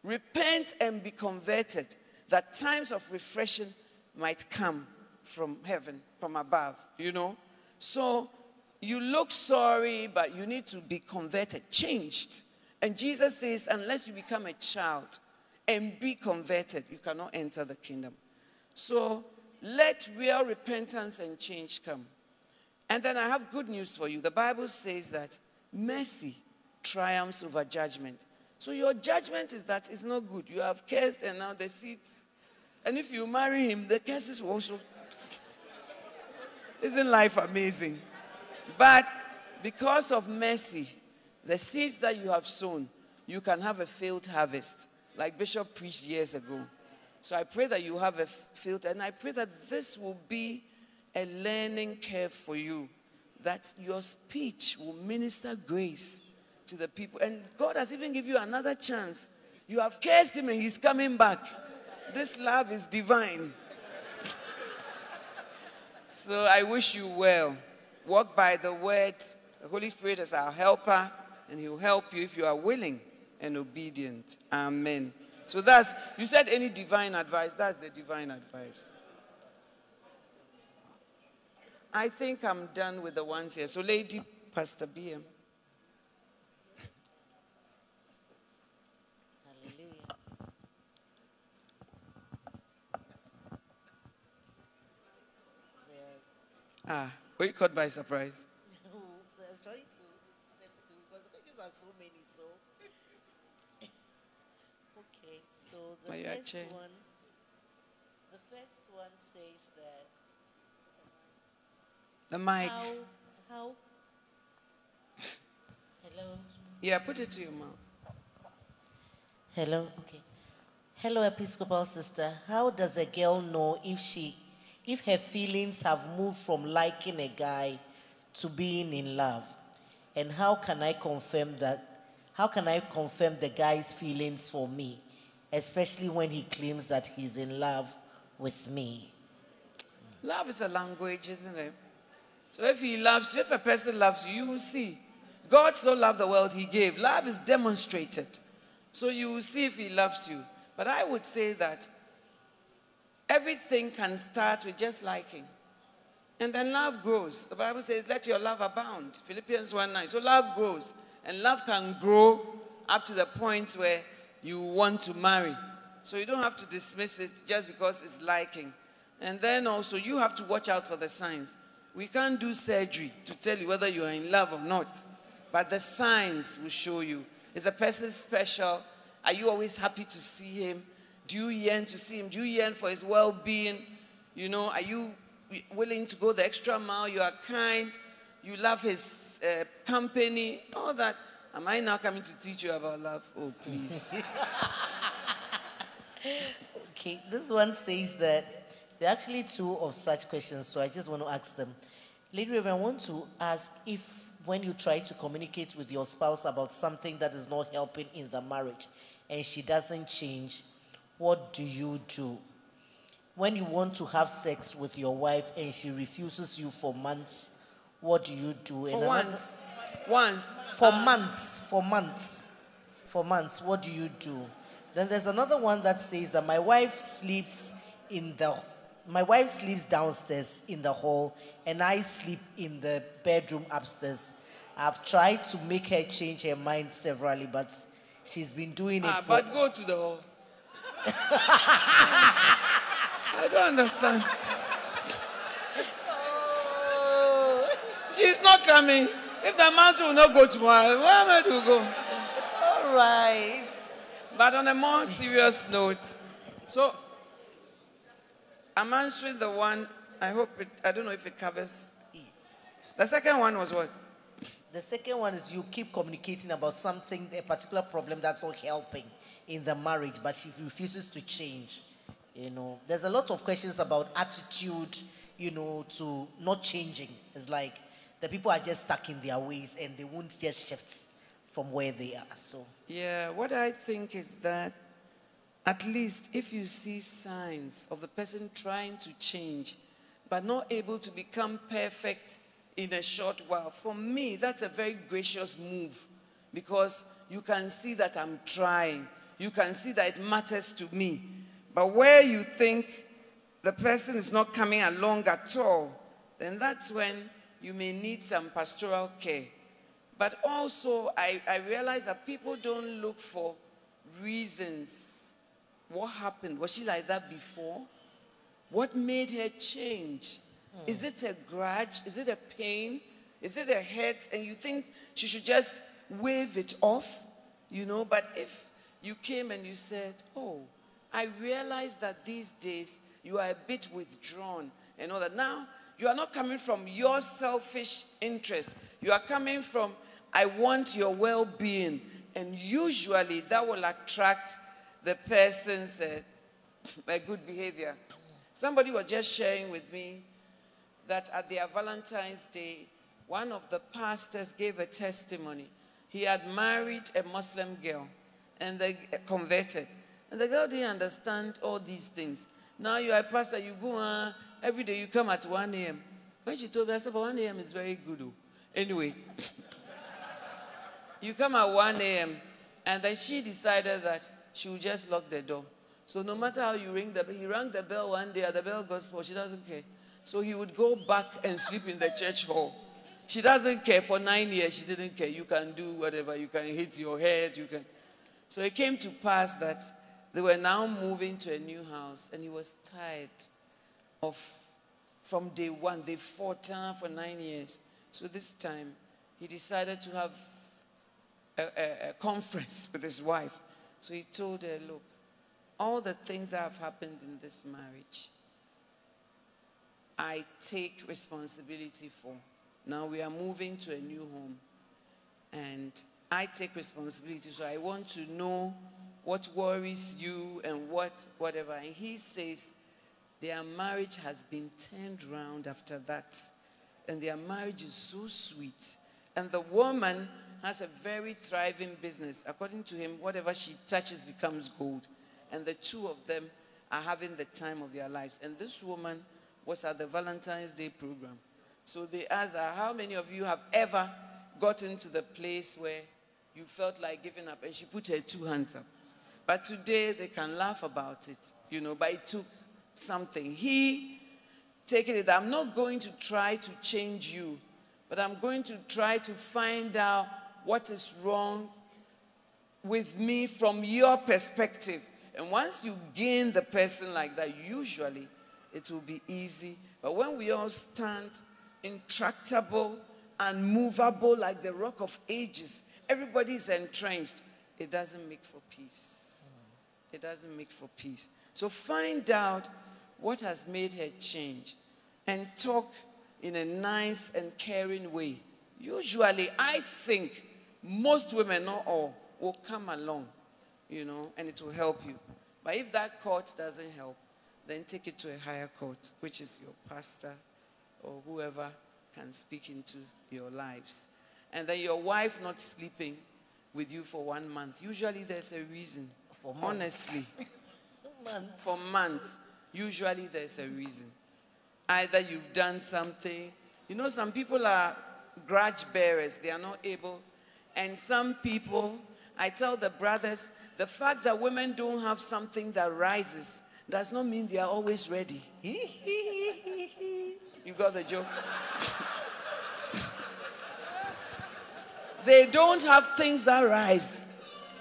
Repent and be converted, that times of refreshing might come from heaven, from above, you know? So you look sorry, but you need to be converted, changed. And Jesus says, unless you become a child and be converted, you cannot enter the kingdom. So let real repentance and change come. And then I have good news for you. The Bible says that mercy triumphs over judgment. So your judgment is that it's not good. You have cursed and now the seeds. And if you marry him, the curses will also. Isn't life amazing? But because of mercy, the seeds that you have sown, you can have a failed harvest, like Bishop preached years ago. So I pray that you have a filter, and I pray that this will be a learning curve for you, that your speech will minister grace to the people. And God has even given you another chance. You have cursed him and he's coming back. This love is divine. So I wish you well. Walk by the word. The Holy Spirit is our helper, and He'll help you if you are willing and obedient. Amen. So that's, you said any divine advice. That's the divine advice. I think I'm done with the ones here. So, Lady Pastor BM. Ah, were you caught by surprise? So the Mayache. first one, the first one says that The mic. how how. Hello. Yeah, put it to your mouth. Hello. Okay. Hello, Episcopal sister. How does a girl know if she, if her feelings have moved from liking a guy to being in love? And how can I confirm that? How can I confirm the guy's feelings for me, especially when he claims that he's in love with me? Love is a language, isn't it? So if he loves you, if a person loves you, you will see. God so loved the world, he gave. Love is demonstrated. So you will see if he loves you. But I would say that everything can start with just liking. And then love grows. The Bible says, let your love abound. Philippians 1 9. So love grows. And love can grow up to the point where you want to marry. So you don't have to dismiss it just because it's liking. And then also, you have to watch out for the signs. We can't do surgery to tell you whether you are in love or not. But the signs will show you. Is a person special? Are you always happy to see him? Do you yearn to see him? Do you yearn for his well being? You know, are you willing to go the extra mile? You are kind. You love his uh, company. All that. Am I now coming to teach you about love? Oh, please. Okay, this one says that there are actually two of such questions, so I just want to ask them. Lady Reverend, I want to ask if when you try to communicate with your spouse about something that is not helping in the marriage and she doesn't change, what do you do? When you want to have sex with your wife and she refuses you for months, what do you do? And For another- once. Once. for months, for months, for months, what do you do? Then there's another one that says that my wife sleeps in the, my wife sleeps downstairs in the hall, and I sleep in the bedroom upstairs. I've tried to make her change her mind severally, but she's been doing it Ah, for. but go to the hall. I don't understand. She's not coming. If the mountain will not go tomorrow, where am I to go? All right. But on a more serious note, so I'm answering the one, I hope it, I don't know if it covers. It. The second one was what? The second one is you keep communicating about something, a particular problem that's not helping in the marriage, but she refuses to change. You know, there's a lot of questions about attitude, you know, to not changing. It's like the people are just stuck in their ways and they won't just shift from where they are. So, Yeah, what I think is that at least if you see signs of the person trying to change but not able to become perfect in a short while, for me, that's a very gracious move because you can see that I'm trying. You can see that it matters to me. But where you think the person is not coming along at all, then that's when you may need some pastoral care. But also, I, I realize that people don't look for reasons. What happened? Was she like that before? What made her change? Is it a grudge? Is it a pain? Is it a hurt? And you think she should just wave it off? You know, but if you came and you said, Oh, I realize that these days you are a bit withdrawn and all that. Now, you are not coming from your selfish interest. You are coming from, I want your well being. And usually that will attract the person's uh, good behavior. Somebody was just sharing with me that at their Valentine's Day, one of the pastors gave a testimony. He had married a Muslim girl and they converted. And the girl didn't understand all these things. Now you are a pastor, you go, uh, every day you come at 1 a.m. When she told me, I said, but 1 a.m. is very good. oh." Anyway, you come at 1 a.m. and then she decided that she would just lock the door. So no matter how you ring the bell, he rang the bell one day, the bell goes for, she doesn't care. So he would go back and sleep in the church hall. She doesn't care. For nine years, she didn't care. You can do whatever. You can hit your head. You can. So it came to pass that they were now moving to a new house, and he was tired of from day one. They fought uh, for nine years. So this time, he decided to have a, a, a conference with his wife. So he told her, Look, all the things that have happened in this marriage, I take responsibility for. Now we are moving to a new home. And I take responsibility. So I want to know what worries you and what whatever. And he says their marriage has been turned round after that. And their marriage is so sweet. And the woman has a very thriving business. According to him, whatever she touches becomes gold. And the two of them are having the time of their lives. And this woman was at the Valentine's Day program. So they asked her, How many of you have ever gotten to the place where you felt like giving up? And she put her two hands up. But today they can laugh about it, you know, but it took something. He taking it, I'm not going to try to change you, but I'm going to try to find out what is wrong with me from your perspective. And once you gain the person like that, usually it will be easy. But when we all stand intractable, unmovable, like the rock of ages, everybody is entrenched, it doesn't make for peace. It doesn't make for peace. So find out what has made her change and talk in a nice and caring way. Usually, I think most women, not all, will come along, you know, and it will help you. But if that court doesn't help, then take it to a higher court, which is your pastor or whoever can speak into your lives. And then your wife not sleeping with you for one month. Usually there's a reason. For months. Honestly, Months. for months, usually there's a reason. Either you've done something. You know, some people are grudge bearers, they are not able. And some people, I tell the brothers, the fact that women don't have something that rises does not mean they are always ready. You got the joke? they don't have things that rise.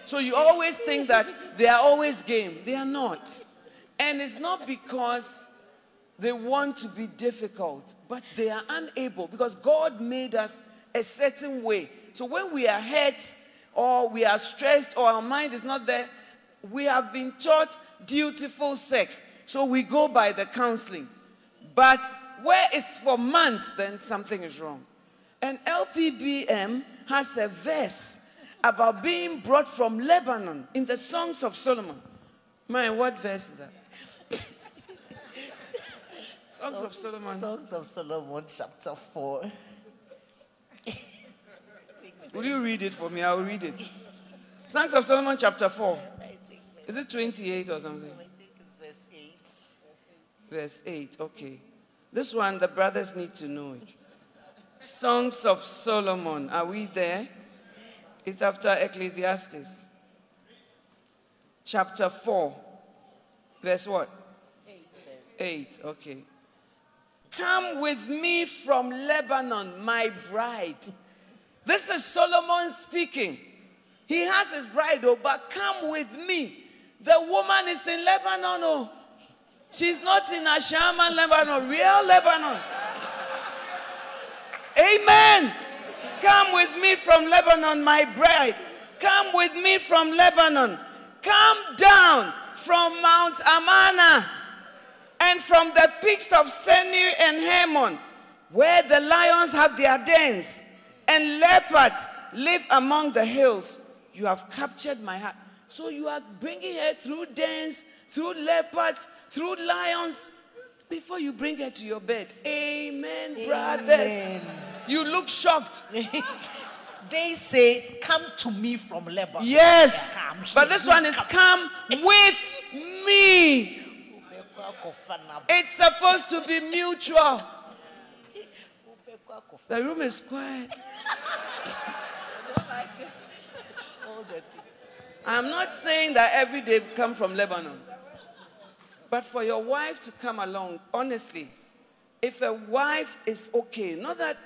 So you always think that they are always game. They are not. And it's not because they want to be difficult, but they are unable because God made us a certain way. So when we are hurt or we are stressed or our mind is not there, we have been taught dutiful sex. So we go by the counseling. But where it's for months, then something is wrong. And LPBM has a verse about being brought from Lebanon in the Songs of Solomon. Man, what verse is that? Songs of Solomon. Songs of Solomon, chapter 4. Will you read it for me? I'll read it. Songs of Solomon, chapter 4. Is it 28 or something? I think it's verse 8. Verse 8, okay. This one, the brothers need to know it. Songs of Solomon, are we there? It's after Ecclesiastes. Chapter 4, verse what? 8. 8, okay. Come with me from Lebanon, my bride. This is Solomon speaking. He has his bride, oh, but come with me. The woman is in Lebanon, oh. She's not in Ashaiman, Lebanon, real Lebanon. Amen. Come with me from Lebanon, my bride. Come with me from Lebanon. Come down from Mount Amana and from the peaks of Senir and Hermon, where the lions have their dens and leopards live among the hills. You have captured my heart. So you are bringing her through dens, through leopards, through lions, before you bring her to your bed. Amen, brothers. You look shocked. They say, Come to me from Lebanon. Yes. But this one is come with me. It's supposed to be mutual. The room is quiet. I'm not saying that every day come from Lebanon. But for your wife to come along, honestly, if a wife is okay, not that,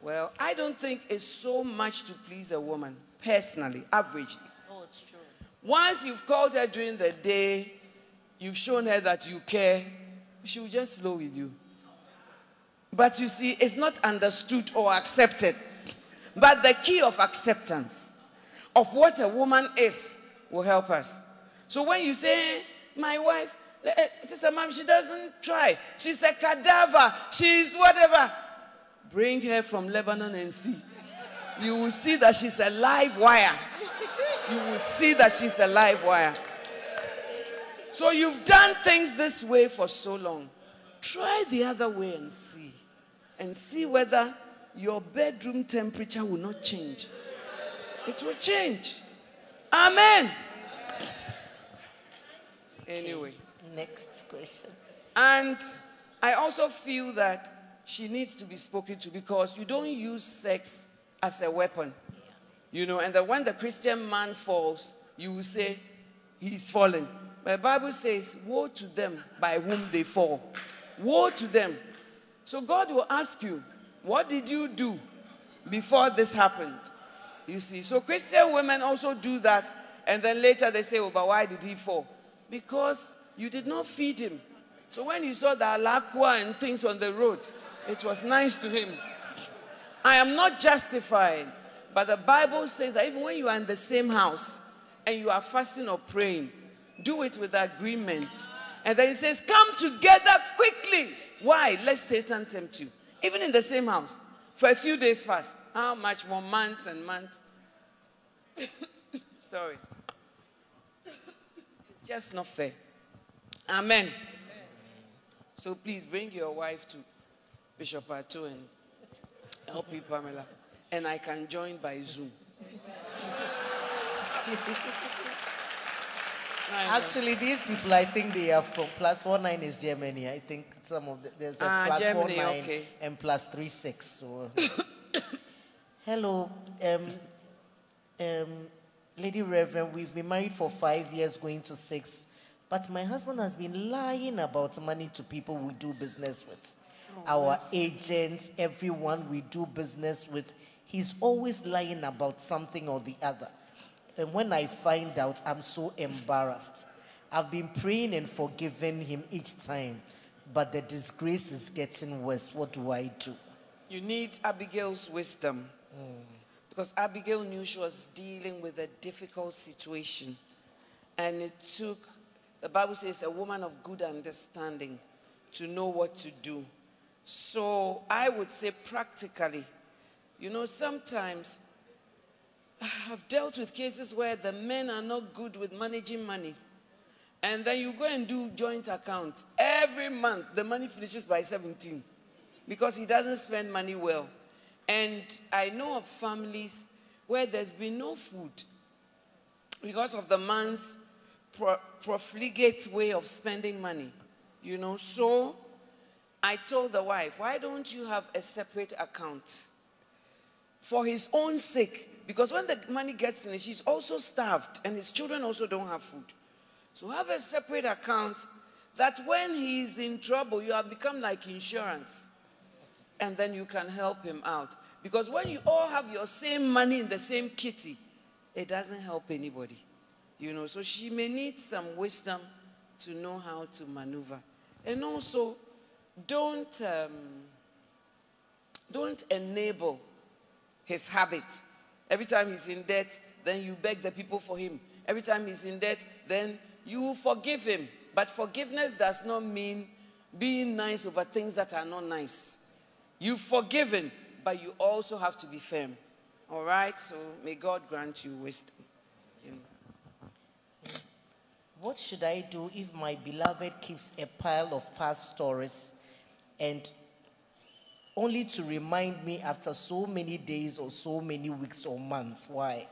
well, I don't think it's so much to please a woman, personally, averagely. Oh, it's true. Once you've called her during the day, you've shown her that you care, she will just flow with you. But you see, it's not understood or accepted. But the key of acceptance of what a woman is will help us. So when you say, my wife, eh, eh, sister mom, she doesn't try. She's a cadaver. She's whatever. Bring her from Lebanon and see. You will see that she's a live wire. You will see that she's a live wire. So you've done things this way for so long. Try the other way and see. And see whether your bedroom temperature will not change. It will change. Amen. Anyway. Next question. And I also feel that she needs to be spoken to because you don't use sex as a weapon. You know, and that when the Christian man falls, you will say, he's fallen. The Bible says, woe to them by whom they fall. Woe to them. So God will ask you, what did you do before this happened? You see, so Christian women also do that, and then later they say, oh, but why did he fall? Because you did not feed him. So when you saw the alakwa and things on the road, it was nice to him. I am not justified, but the Bible says that even when you are in the same house and you are fasting or praying, do it with agreement. And then he says, Come together quickly. Why? Let Satan tempt you. Even in the same house, for a few days fast. How much more months and months? Sorry. It's just not fair. Amen. So please bring your wife to Bishop Ato and help you, Pamela. And I can join by Zoom. Actually, these people, I think they are from plus four nine is Germany. I think some of the, there's a Ah, plus Germany, four nine okay. and plus three six. So, hello, um, um, Lady Reverend. We've been married for five years, going to six, but my husband has been lying about money to people we do business with, our agents, everyone we do business with. He's always lying about something or the other. And when I find out, I'm so embarrassed. I've been praying and forgiving him each time, but the disgrace is getting worse. What do I do? You need Abigail's wisdom. Because Abigail knew she was dealing with a difficult situation. And it took, the Bible says, a woman of good understanding to know what to do. So I would say, practically, you know, sometimes I've dealt with cases where the men are not good with managing money. And then you go and do joint account. Every month, the money finishes by 17 because he doesn't spend money well. And I know of families where there's been no food because of the man's pro- profligate way of spending money. You know, so I told the wife, why don't you have a separate account for his own sake? Because when the money gets in, she's also starved and his children also don't have food. So have a separate account that when he is in trouble, you have become like insurance. And then you can help him out. Because when you all have your same money in the same kitty, it doesn't help anybody. You know, so she may need some wisdom to know how to maneuver. And also, don't, um, don't enable his habit. Every time he's in debt, then you beg the people for him. Every time he's in debt, then you forgive him. But forgiveness does not mean being nice over things that are not nice. You've forgiven, but you also have to be firm. All right? So may God grant you wisdom. What should I do if my beloved keeps a pile of past stories and only to remind me after so many days or so many weeks or months? Why?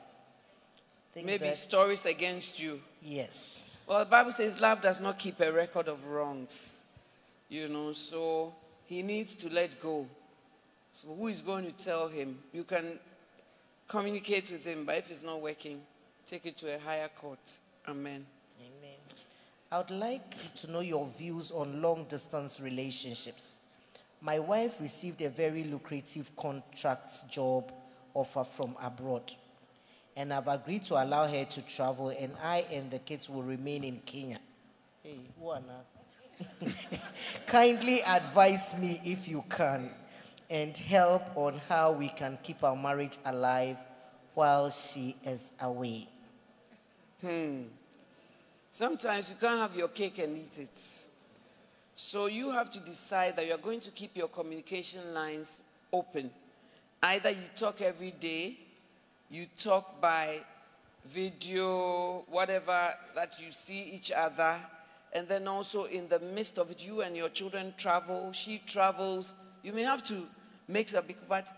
Think Maybe that- stories against you. yes. Well, the Bible says love does not keep a record of wrongs. You know, so he needs to let go. So who is going to tell him? You can communicate with him, but if it's not working, take it to a higher court. Amen. Amen. I would like to know your views on long distance relationships. My wife received a very lucrative contract job offer from abroad, and I've agreed to allow her to travel, and I and the kids will remain in Kenya. Hey, Juana. Kindly advise me if you can and help on how we can keep our marriage alive while she is away. Hmm. Sometimes you can't have your cake and eat it. So you have to decide that you're going to keep your communication lines open. Either you talk every day, you talk by video, whatever that you see each other, and then also in the midst of it, you and your children travel, she travels. You may have to make a big, but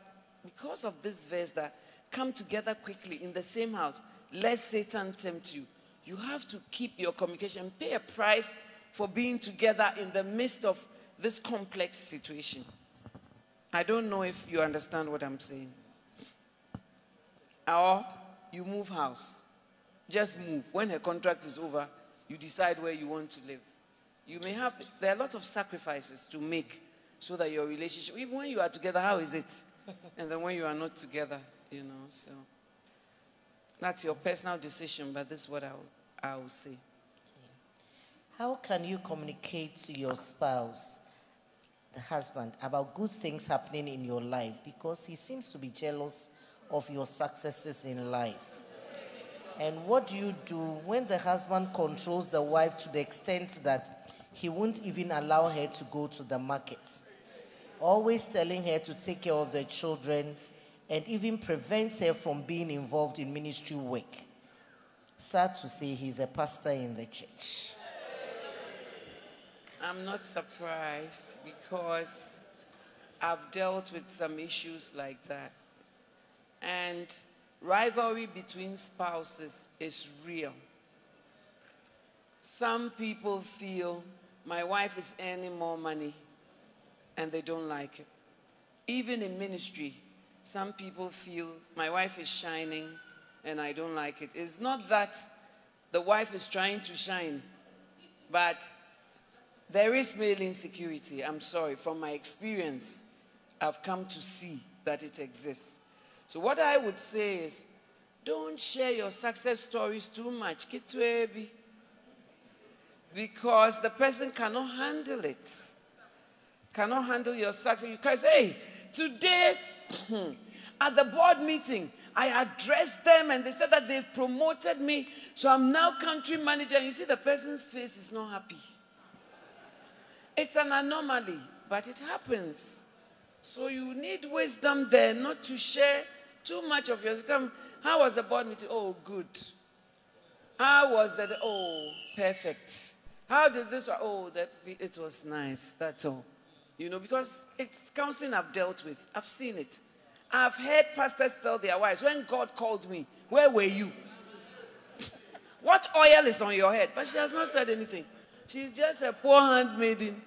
because of this verse that come together quickly in the same house, lest Satan tempt you. You have to keep your communication, pay a price for being together in the midst of this complex situation. I don't know if you understand what I'm saying. Or you move house. Just move. When her contract is over, you decide where you want to live. You may have, there are a lot of sacrifices to make so that your relationship, even when you are together, how is it? and then when you are not together, you know, so that's your personal decision, but this is what I will, I will say. How can you communicate to your spouse, the husband, about good things happening in your life? Because he seems to be jealous of your successes in life. And what do you do when the husband controls the wife to the extent that he won't even allow her to go to the market? Always telling her to take care of the children and even prevents her from being involved in ministry work. Sad to say, he's a pastor in the church. I'm not surprised because I've dealt with some issues like that. And rivalry between spouses is real. Some people feel my wife is earning more money and they don't like it. Even in ministry, some people feel my wife is shining and I don't like it. It's not that the wife is trying to shine, but there is male insecurity. I'm sorry. From my experience, I've come to see that it exists. So, what I would say is don't share your success stories too much. Kitwebi. Because the person cannot handle it. Cannot handle your success. You can say, hey, today at the board meeting, I addressed them and they said that they've promoted me. So I'm now country manager. You see the person's face is not happy. It's an anomaly, but it happens. So you need wisdom there not to share too much of your come. How was the board meeting? Oh, good. How was that? Oh, perfect. How did this? Oh, that it was nice. That's all. You know, because it's counseling I've dealt with. I've seen it. I've heard pastors tell their wives, when God called me, where were you? what oil is on your head? But she has not said anything. She's just a poor handmaiden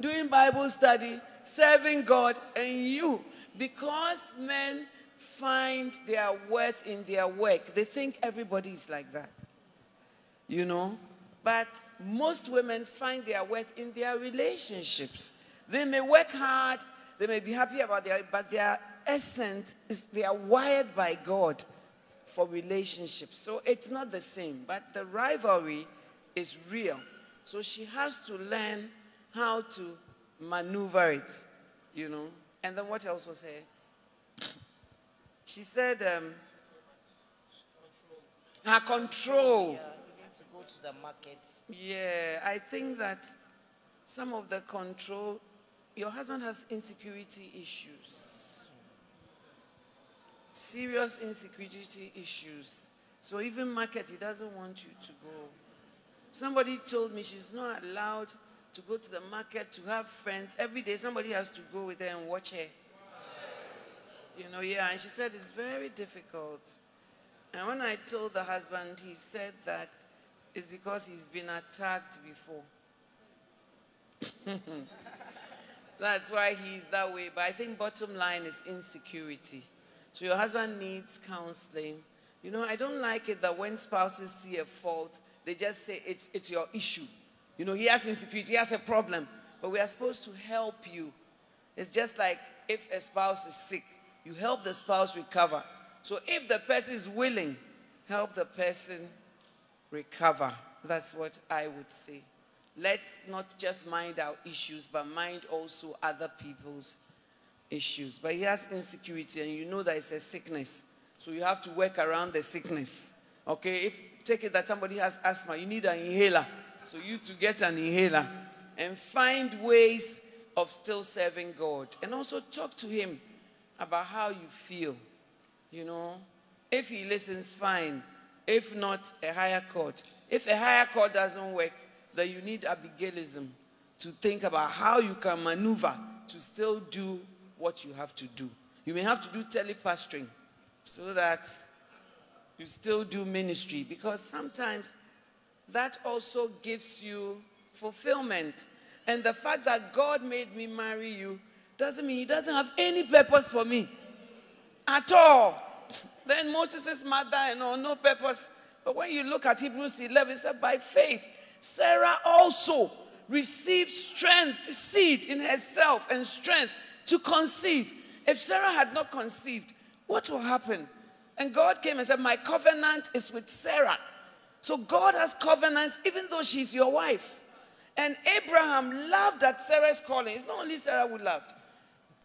doing Bible study, serving God, and you, because men find their worth in their work, they think everybody is like that. You know? But most women find their worth in their relationships. They may work hard, they may be happy about their, but their essence is they are wired by God for relationships. So it's not the same, but the rivalry is real. So she has to learn how to maneuver it, you know. And then what else was here? She said, um, her control. Yeah, you need to go to the market. Yeah, I think that some of the control, your husband has insecurity issues. Serious insecurity issues. So even market, he doesn't want you to go. Somebody told me she's not allowed to go to the market to have friends. Every day somebody has to go with her and watch her. You know, yeah, and she said it's very difficult. And when I told the husband, he said that it's because he's been attacked before. That's why he's that way. But I think bottom line is insecurity. So your husband needs counseling. You know, I don't like it that when spouses see a fault, they just say it's, it's your issue. You know, he has insecurity, he has a problem. But we are supposed to help you. It's just like if a spouse is sick, you help the spouse recover. So if the person is willing, help the person recover. That's what I would say. Let's not just mind our issues, but mind also other people's issues. But he has insecurity, and you know that it's a sickness. So you have to work around the sickness. Okay? If take it that somebody has asthma, you need an inhaler. So you to get an inhaler and find ways of still serving God. And also talk to him about how you feel. You know, if he listens, fine. If not, a higher court. If a higher court doesn't work, then you need Abigailism to think about how you can maneuver to still do what you have to do. You may have to do telepastoring so that you still do ministry because sometimes that also gives you fulfillment. And the fact that God made me marry you doesn't mean He doesn't have any purpose for me at all. Then Moses' mother and all, no purpose. But when you look at Hebrews 11, it said, by faith, Sarah also received strength, seed in herself, and strength to conceive. If Sarah had not conceived, what will happen? And God came and said, My covenant is with Sarah. So God has covenants even though she's your wife. And Abraham loved at Sarah's calling. It's not only Sarah who loved.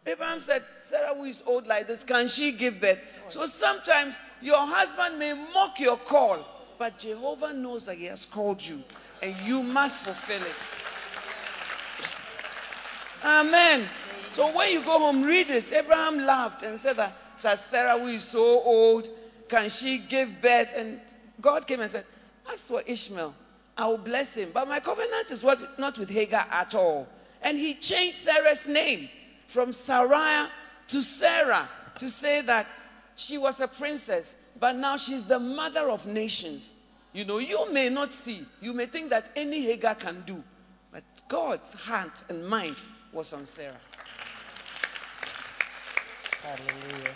Abraham said, Sarah, who is old like this, can she give birth? So sometimes your husband may mock your call, but Jehovah knows that he has called you and you must fulfill it. Amen. So when you go home, read it. Abraham laughed and said that Sarah, who is so old, can she give birth? And God came and said, As for Ishmael, I will bless him. But my covenant is what, not with Hagar at all. And he changed Sarah's name from Sarai to Sarah to say that she was a princess, but now she's the mother of nations. You know, you may not see, you may think that any Hagar can do, but God's heart and mind was on Sarah. Hallelujah.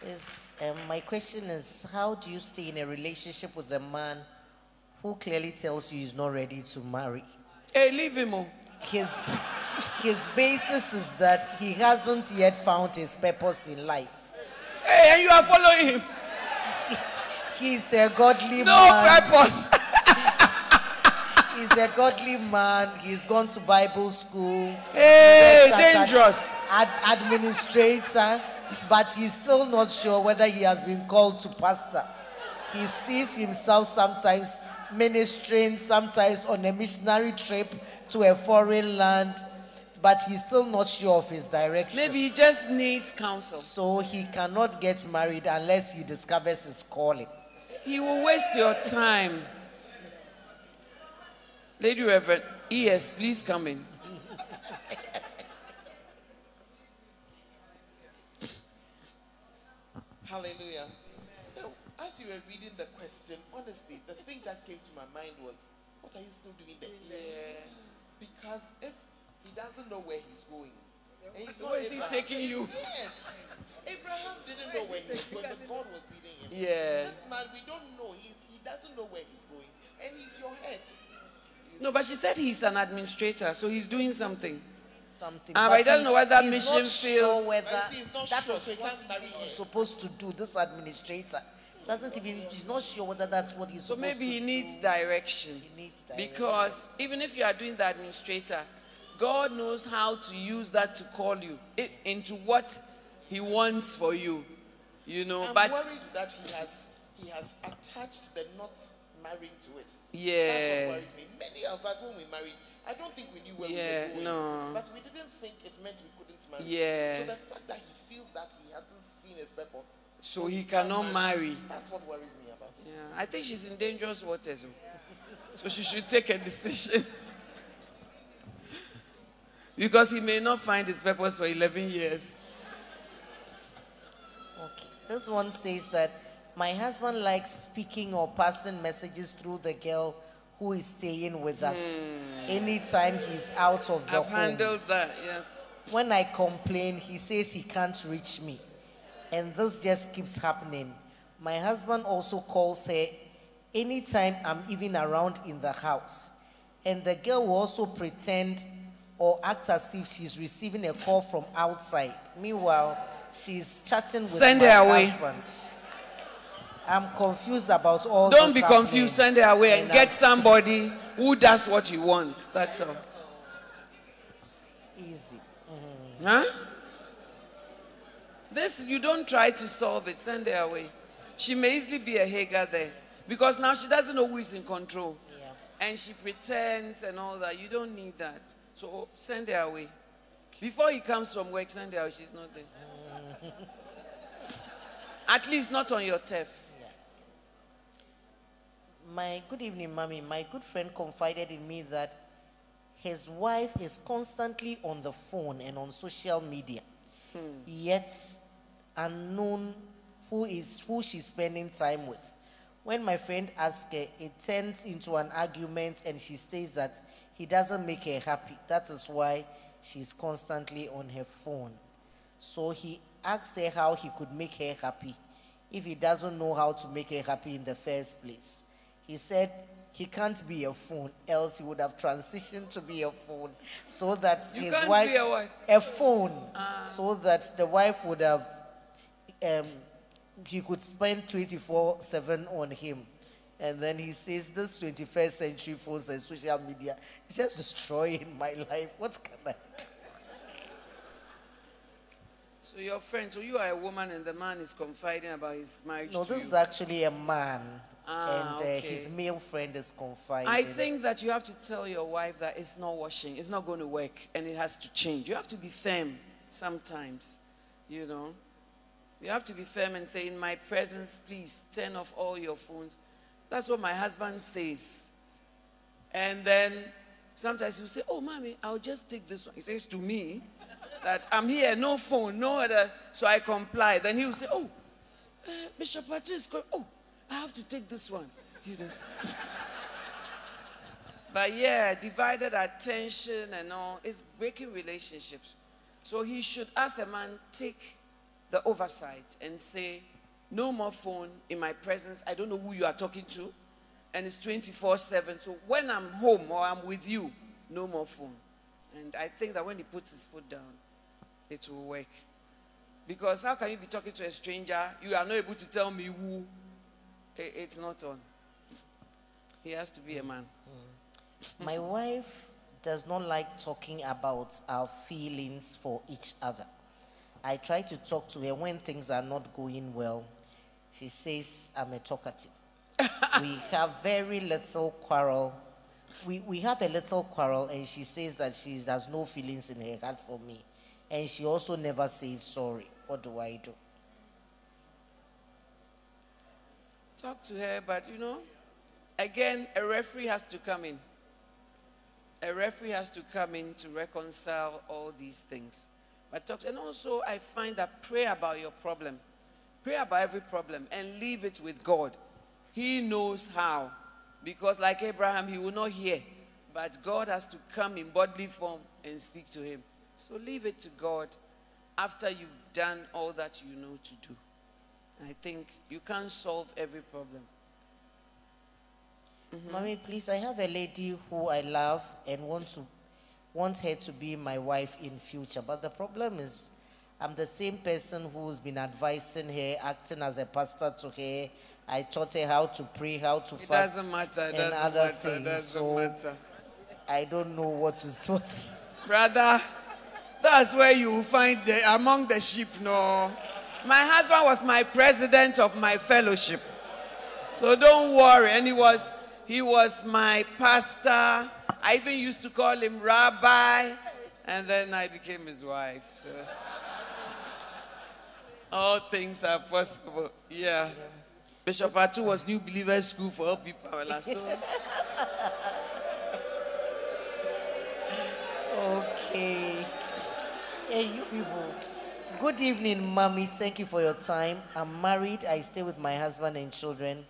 Says, um, my question is how do you stay in a relationship with a man who clearly tells you he's not ready to marry? Hey, leave him. Oh. His, his basis is that he hasn't yet found his purpose in life. Hey, and you are following him. He's a godly No man. No purpose. He's a godly man. He's gone to Bible school. Hey, dangerous. Ad- administrator, but he's still not sure whether he has been called to pastor. He sees himself sometimes ministering, sometimes on a missionary trip to a foreign land, but he's still not sure of his direction. Maybe he just needs counsel. So he cannot get married unless he discovers his calling. He will waste your time. Lady Reverend, yes, please come in. Hallelujah. Now, as you were reading the question, honestly, the thing that came to my mind was, what are you still doing there? Because if he doesn't know where he's going, and he's not Where is he taking you? Yes. Abraham didn't know where he was going, but God was leading him. Yeah. This man, we don't know. He's, he doesn't know where he's going, and he's your head. No, but she said he's an administrator, so he's doing something. Something. Ah, but I don't know whether that mission not sure field- whether But see, he's not that sure, was so he what can't marry he's her. supposed to do. This administrator doesn't even. He's not sure whether that's what he's supposed to do. So supposed maybe to he do. needs direction. He needs direction. Because even if you are doing the administrator, God knows how to use that to call you i- into what He wants for you. You know, I'm but worried that he has he has attached the not marrying to it. Yeah. That's what worries me. Many of us, when we married, I don't think we knew where Yeah, we were going. no. But we didn't think it meant we couldn't marry. Yeah. So the fact that he feels that he hasn't seen his purpose. so he cannot marry. That's what worries me about it. Yeah, I think she's in dangerous waters. oh. So she should take a decision. because he may not find his purpose for 11 years. Okay. This one says that My husband likes speaking or passing messages through the girl who is staying with us anytime he's out of the Hmm. I've home. handled that, yeah. When I complain, he says he can't reach me. And this just keeps happening. My husband also calls her anytime I'm even around in the house. And the girl will also pretend or act as if she's receiving a call from outside. Meanwhile, she's chatting with Send my her away. I'm confused about all Don't be confused, send her away and And get somebody who does what you want. That's all. Easy. Mm-hmm. Huh? This, you don't try to solve it, send her away. She may easily be a Hagar there because now she doesn't know who is in control. Yeah. And she pretends and all that. You don't need that. So send her away. Before he comes from work, send her away. She's not there. At least not on your turf. My good evening, mommy. My good friend confided in me that his wife is constantly on the phone and on social media, hmm. yet unknown who is who she's spending time with. When my friend asks her, it turns into an argument, and she states that he doesn't make her happy. That is why she's constantly on her phone. So he asked her how he could make her happy if he doesn't know how to make her happy in the first place. He said he can't be a phone, else he would have transitioned to be a phone, so that You his wife be a what? a phone, so that the wife would have um, he could spend 24 7 on him. And then he says, This 21st century phones and social media is just destroying my life. What can I do? So your friend, so you are a woman and the man is confiding about his marriage No, this you. is actually a man. Ah, and uh, okay. his male friend is confiding. I think that you have to tell your wife that it's not washing, it's not going to work, and it has to change. You have to be firm sometimes, you know. You have to be firm and say, In my presence, please turn off all your phones. That's what my husband says. And then sometimes he'll say, Oh, mommy, I'll just take this one. He says to me that I'm here, no phone, no other. So I comply. Then he'll say, Oh, uh, Bishop going, Oh, I have to take this one. You know. But yeah, divided attention and all is breaking relationships. So he should, as a man, take the oversight and say, no more phone in my presence. I don't know who you are talking to. And it's 24 7. So when I'm home or I'm with you, no more phone. And I think that when he puts his foot down, it will work. Because how can you be talking to a stranger? You are not able to tell me who. It's not on. He has to be a man. Mm. My wife does not like talking about our feelings for each other. I try to talk to her when things are not going well. She says I'm a talkative. we have very little quarrel. We, we have a little quarrel, and she says that she has no feelings in her heart for me. And she also never says sorry. What do I do? Talk to her, but you know, again, a referee has to come in. A referee has to come in to reconcile all these things. But talk, and also, I find that pray about your problem. Pray about every problem and leave it with God. He knows how. Because, like Abraham, he will not hear. But God has to come in bodily form and speak to him. So leave it to God after you've done all that you know to do. I think you can't solve every problem. Mm-hmm. Mommy, please, I have a lady who I love and want to want her to be my wife in future. But the problem is I'm the same person who's been advising her, acting as a pastor to her. I taught her how to pray, how to It fast. doesn't matter. It doesn't other matter. It things. doesn't so matter. I don't know what to what. Brother, that's where you find the, among the sheep. No. My husband was my president of my fellowship. So don't worry. And he was, he was my pastor. I even used to call him rabbi. And then I became his wife. So all things are possible. Yeah. Bishop Atu was New Believer School for all people. So Okay. Hey, you people. Good evening, mommy. Thank you for your time. I'm married. I stay with my husband and children.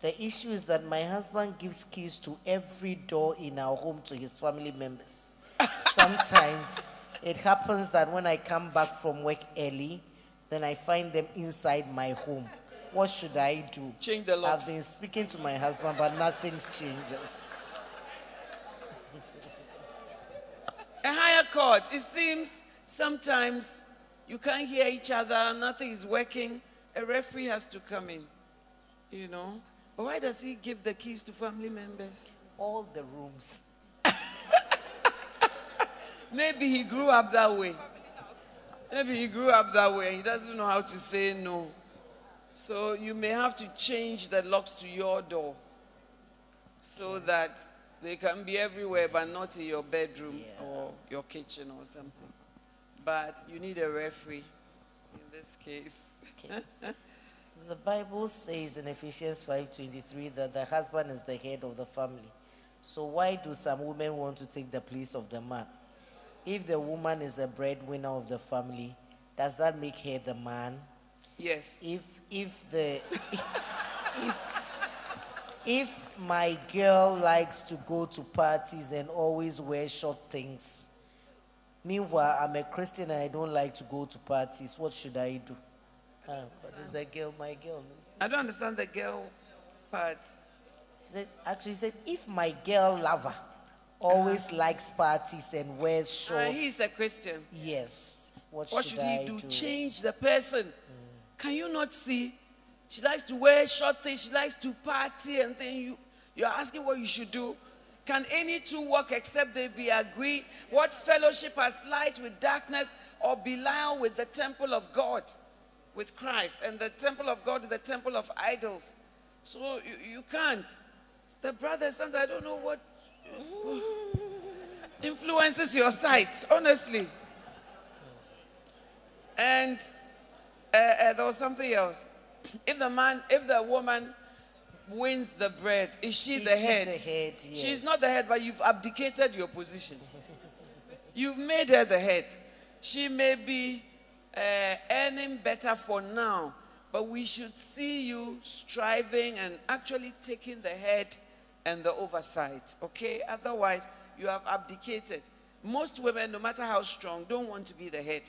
The issue is that my husband gives keys to every door in our home to his family members. Sometimes it happens that when I come back from work early, then I find them inside my home. What should I do? Change the locks. I've been speaking to my husband, but nothing changes. A higher court. It seems sometimes you can't hear each other, nothing is working. A referee has to come in, you know. But why does he give the keys to family members? All the rooms. Maybe he grew up that way. Maybe he grew up that way. He doesn't know how to say no. So you may have to change the locks to your door so that they can be everywhere but not in your bedroom Yeah. or your kitchen or something. But you need a referee in this case. Okay. the Bible says in Ephesians 5:23 that the husband is the head of the family. So why do some women want to take the place of the man? If the woman is a breadwinner of the family, does that make her the man? Yes. If if the if if my girl likes to go to parties and always wear short things, meanwhile I'm a Christian and I don't like to go to parties, what should I do? Ah, what is the girl? My girl. I don't understand the girl part. She said, actually she said, if my girl lover always likes parties and wears Uh, shorts, he's a Christian. yes, what, What should, should I he do? do? Change the person. Can you not see? She likes to wear short things. She likes to party, and then you you're asking what you should do. Can any two walk except they be agreed? What fellowship has light with darkness, or Belial with the temple of God, with Christ, and the temple of God with the temple of idols? So you, you can't. The brothers, sometimes I don't know what influences your sight, honestly. And uh, uh, there was something else. If the man, if the woman wins the bread, is she Is the she head? the head? She's not the head, but you've abdicated your position. you've made her the head. She may be uh, earning better for now, but we should see you striving and actually taking the head and the oversight. Okay? Otherwise, you have abdicated. Most women, no matter how strong, don't want to be the head.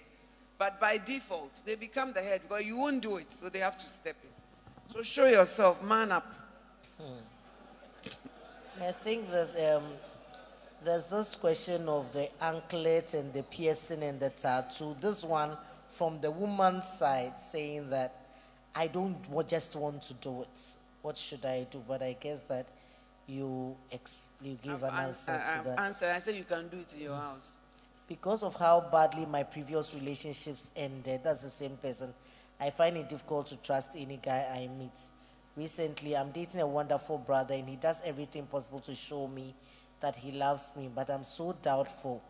But by default, they become the head because you won't do it, so they have to step in. So show yourself, man up. I think that um, there's this question of the anklet and the piercing and the tattoo. This one from the woman's side saying that I don't just want to do it. What should I do? But I guess that you ex- you give an I've answer an- to I've that. answered. I said you can do it in your house. Because of how badly my previous relationships ended, that's the same person. I find it difficult to trust any guy I meet. Recently, I'm dating a wonderful brother, and he does everything possible to show me that he loves me, but I'm so doubtful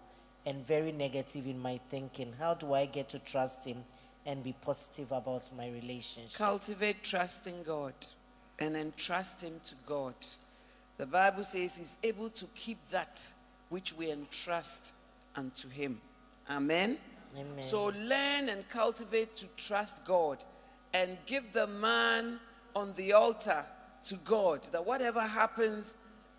and very negative in my thinking. How do I get to trust him and be positive about my relationship? Cultivate trust in God and entrust Him to God. The Bible says He's able to keep that which we entrust unto Him. Amen. Amen. So learn and cultivate to trust God and give the man on the altar to God that whatever happens,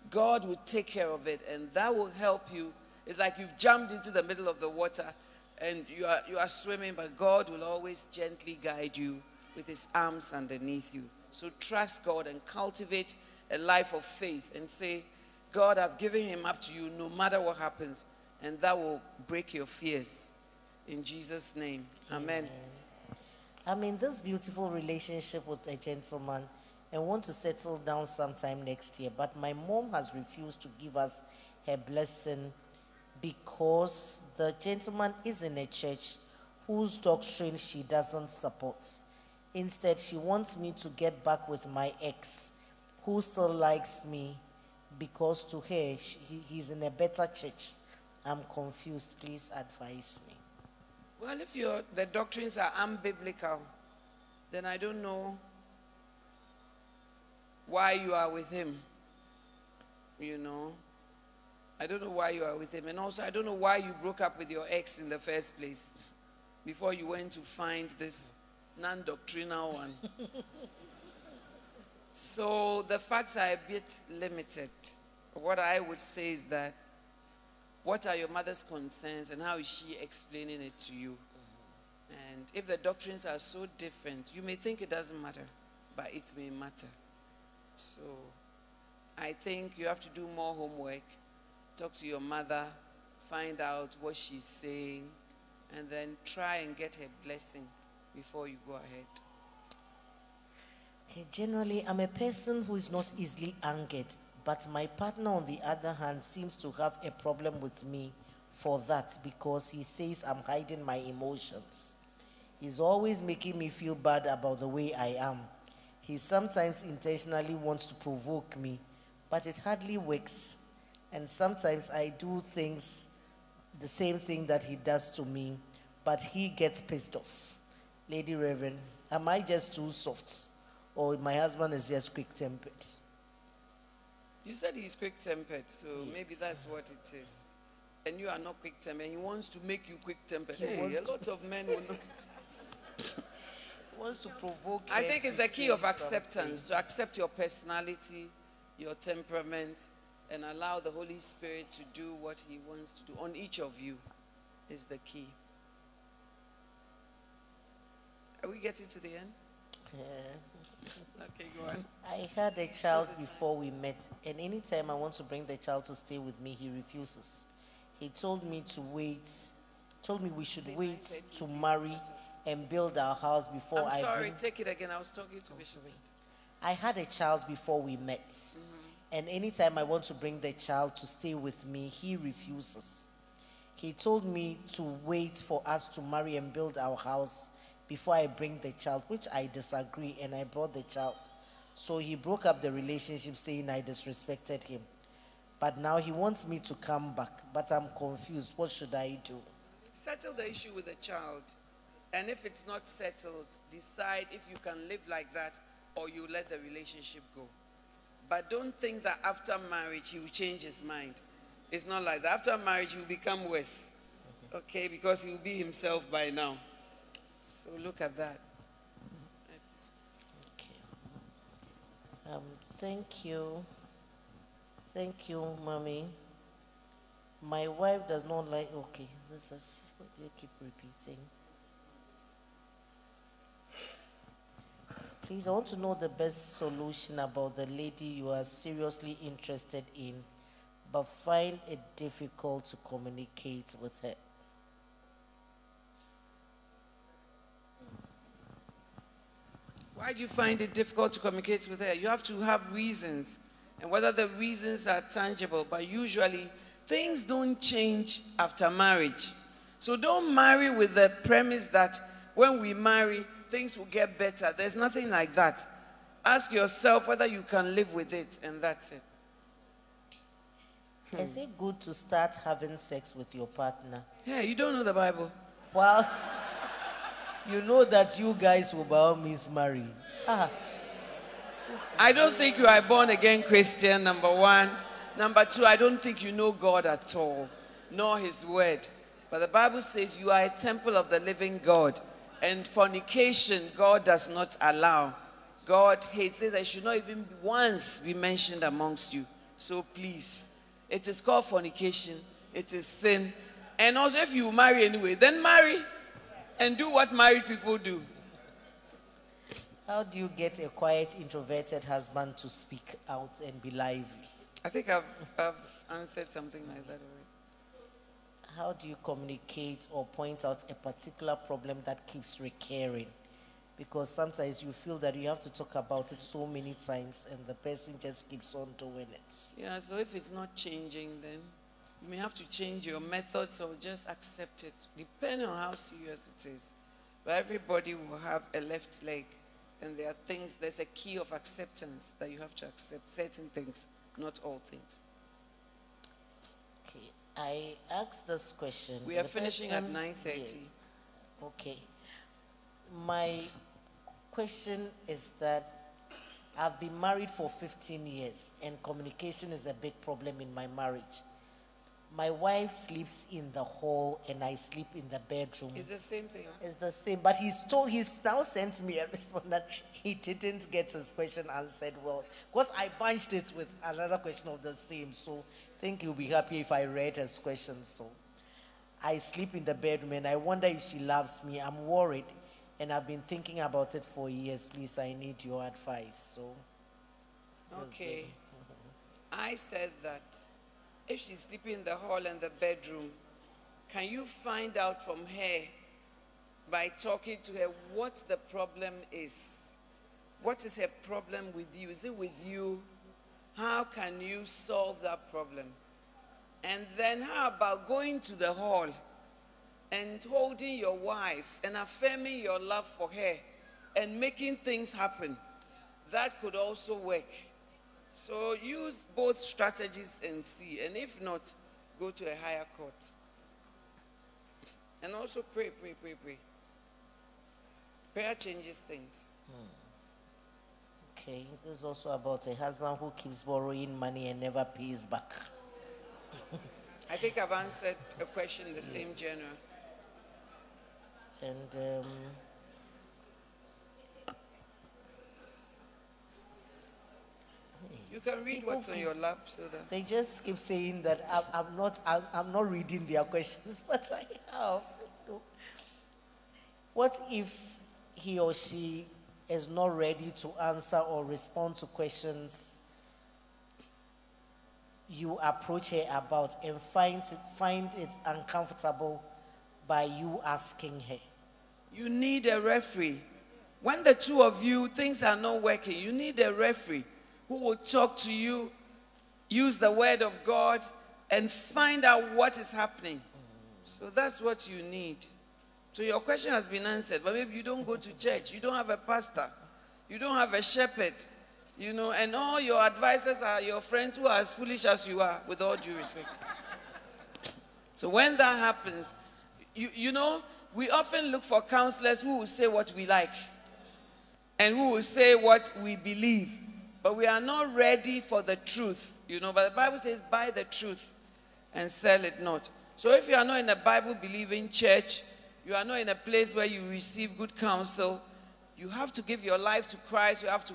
God will take care of it and that will help you. It's like you've jumped into the middle of the water and you are, you are swimming, but God will always gently guide you with his arms underneath you. So trust God and cultivate a life of faith and say, God, I've given him up to you no matter what happens. And that will break your fears. In Jesus' name. Amen. I'm in this beautiful relationship with a gentleman and want to settle down sometime next year, but my mom has refused to give us her blessing because the gentleman is in a church whose doctrine she doesn't support. Instead, she wants me to get back with my ex, who still likes me because to her, she, he's in a better church. I'm confused. Please advise me. Well, if your the doctrines are unbiblical, then I don't know why you are with him. You know, I don't know why you are with him, and also I don't know why you broke up with your ex in the first place. before you went to find this non doctrinal one. so the facts are a bit limited. What I would say is that what are your mother's concerns and how is she explaining it to you? And if the doctrines are so different, you may think it doesn't matter, but it may matter. So I think you have to do more homework, talk to your mother, find out what she's saying, and then try and get her blessing before you go ahead. Okay, generally, I'm a person who is not easily angered, but my partner, on the other hand, seems to have a problem with me for that because he says I'm hiding my emotions. He's always making me feel bad about the way I am. He sometimes intentionally wants to provoke me, but it hardly works. And sometimes I do things, the same thing that he does to me, but he gets pissed off. Lady Reverend, am I just too soft? Or my husband is just quick tempered? You said he's quick tempered, so maybe that's what it is. And you are not quick tempered. He wants to make you quick tempered. He Hey, wants a to- lot of men will not. Wants to provoke I think it's the key of acceptance something. to accept your personality, your temperament, and allow the Holy Spirit to do what He wants to do on each of you is the key. Are we getting to the end? Yeah. Okay, go on. I had a child before we met, and anytime I want to bring the child to stay with me, he refuses. He told me to wait, told me we should wait to marry and build our house before I'm I sorry, take it again. I was talking to Bishop. I had a child before we met, mm-hmm. and anytime I want to bring the child to stay with me, he refuses. He told me to wait for us to marry and build our house before I bring the child, which I disagree, and I brought the child. So he broke up the relationship, saying I disrespected him. But now he wants me to come back, but I'm confused. What should I do? Settle the issue with the child. And if it's not settled, decide if you can live like that or you let the relationship go. But don't think that after marriage he will change his mind. It's not like that. After marriage he will become worse. Okay, because he will be himself by now. So look at that. Okay. Um, thank you. Thank you, mommy. My wife does not like. Okay, this is what you keep repeating? Please, I want to know the best solution about the lady you are seriously interested in, but find it difficult to communicate with her. Why do you find it difficult to communicate with her? You have to have reasons. And whether the reasons are tangible, but usually things don't change after marriage. So don't marry with the premise that when we marry, things will get better. There's nothing like that. Ask yourself whether you can live with it, and that's it. Hmm. Is it good to start having sex with your partner? Yeah, you don't know the Bible. Well, you know that you guys will by all means marry. Ah, I don't think you are born again Christian, number one. Number two, I don't think you know God at all, nor His Word. But the Bible says you are a temple of the living God. And fornication, God does not allow. God hates, says I should not even once be mentioned amongst you. So please, it is called fornication, it is sin. And also, if you marry anyway, then marry and do what married people do. how do you get a quiet, introverted husband to speak out and be lively? I think I've, I've answered something like that already. How do you communicate or point out a particular problem that keeps recurring? Because sometimes you feel that you have to talk about it so many times and the person just keeps on doing it. Yeah, so if it's not changing, then you may have to change your methods or just accept it, depending on how serious it is. But everybody will have a left leg, and there are things, there's a key of acceptance that you have to accept certain things, not all things. Okay, I asked this question. We are The finishing at 9:30. Yeah. Okay. My question is that I've been married for 15 years and communication is a big problem in my marriage. My wife sleeps in the hall and I sleep in the bedroom. It's the same thing. It's the same, but he's told he's now sent me a response that he didn't get his question answered well. Because I bunched it with another question of the same, so I think he'll be happy if I read his question. So I sleep in the bedroom and I wonder if she loves me. I'm worried and I've been thinking about it for years. Please, I need your advice. So Okay. I said that if she's sleeping in the hall and the bedroom, can you find out from her by talking to her what the problem is? What is her problem with you? Is it with you? How can you solve that problem? And then how about going to the hall and holding your wife and affirming your love for her and making things happen? That could also work. So use both strategies and see. And if not, go to a higher court. And also pray, pray, pray, pray. Prayer changes things. Okay, this is also about a husband who keeps borrowing money and never pays back. I think I've answered a question in the same general. And um, You can read People what's on your lap so that. they just keep saying that I'm, I'm not I'm, I'm not reading their questions, but I have. What if he or she is not ready to answer or respond to questions you approach her about and finds it, find it uncomfortable by you asking her? You need a referee. When the two of you, things are not working, you need a referee who will talk to you, use the word of God, and find out what is happening. So that's what you need. So your question has been answered, but maybe you don't go to church, you don't have a pastor, you don't have a shepherd, you know, and all your advisors are your friends who are as foolish as you are, with all due respect. So when that happens, you, you know, we often look for counselors who will say what we like and who will say what we believe. But we are not ready for the truth, you know. But the Bible says, buy the truth and sell it not. So if you are not in a Bible believing church, you are not in a place where you receive good counsel, you have to give your life to Christ. You have to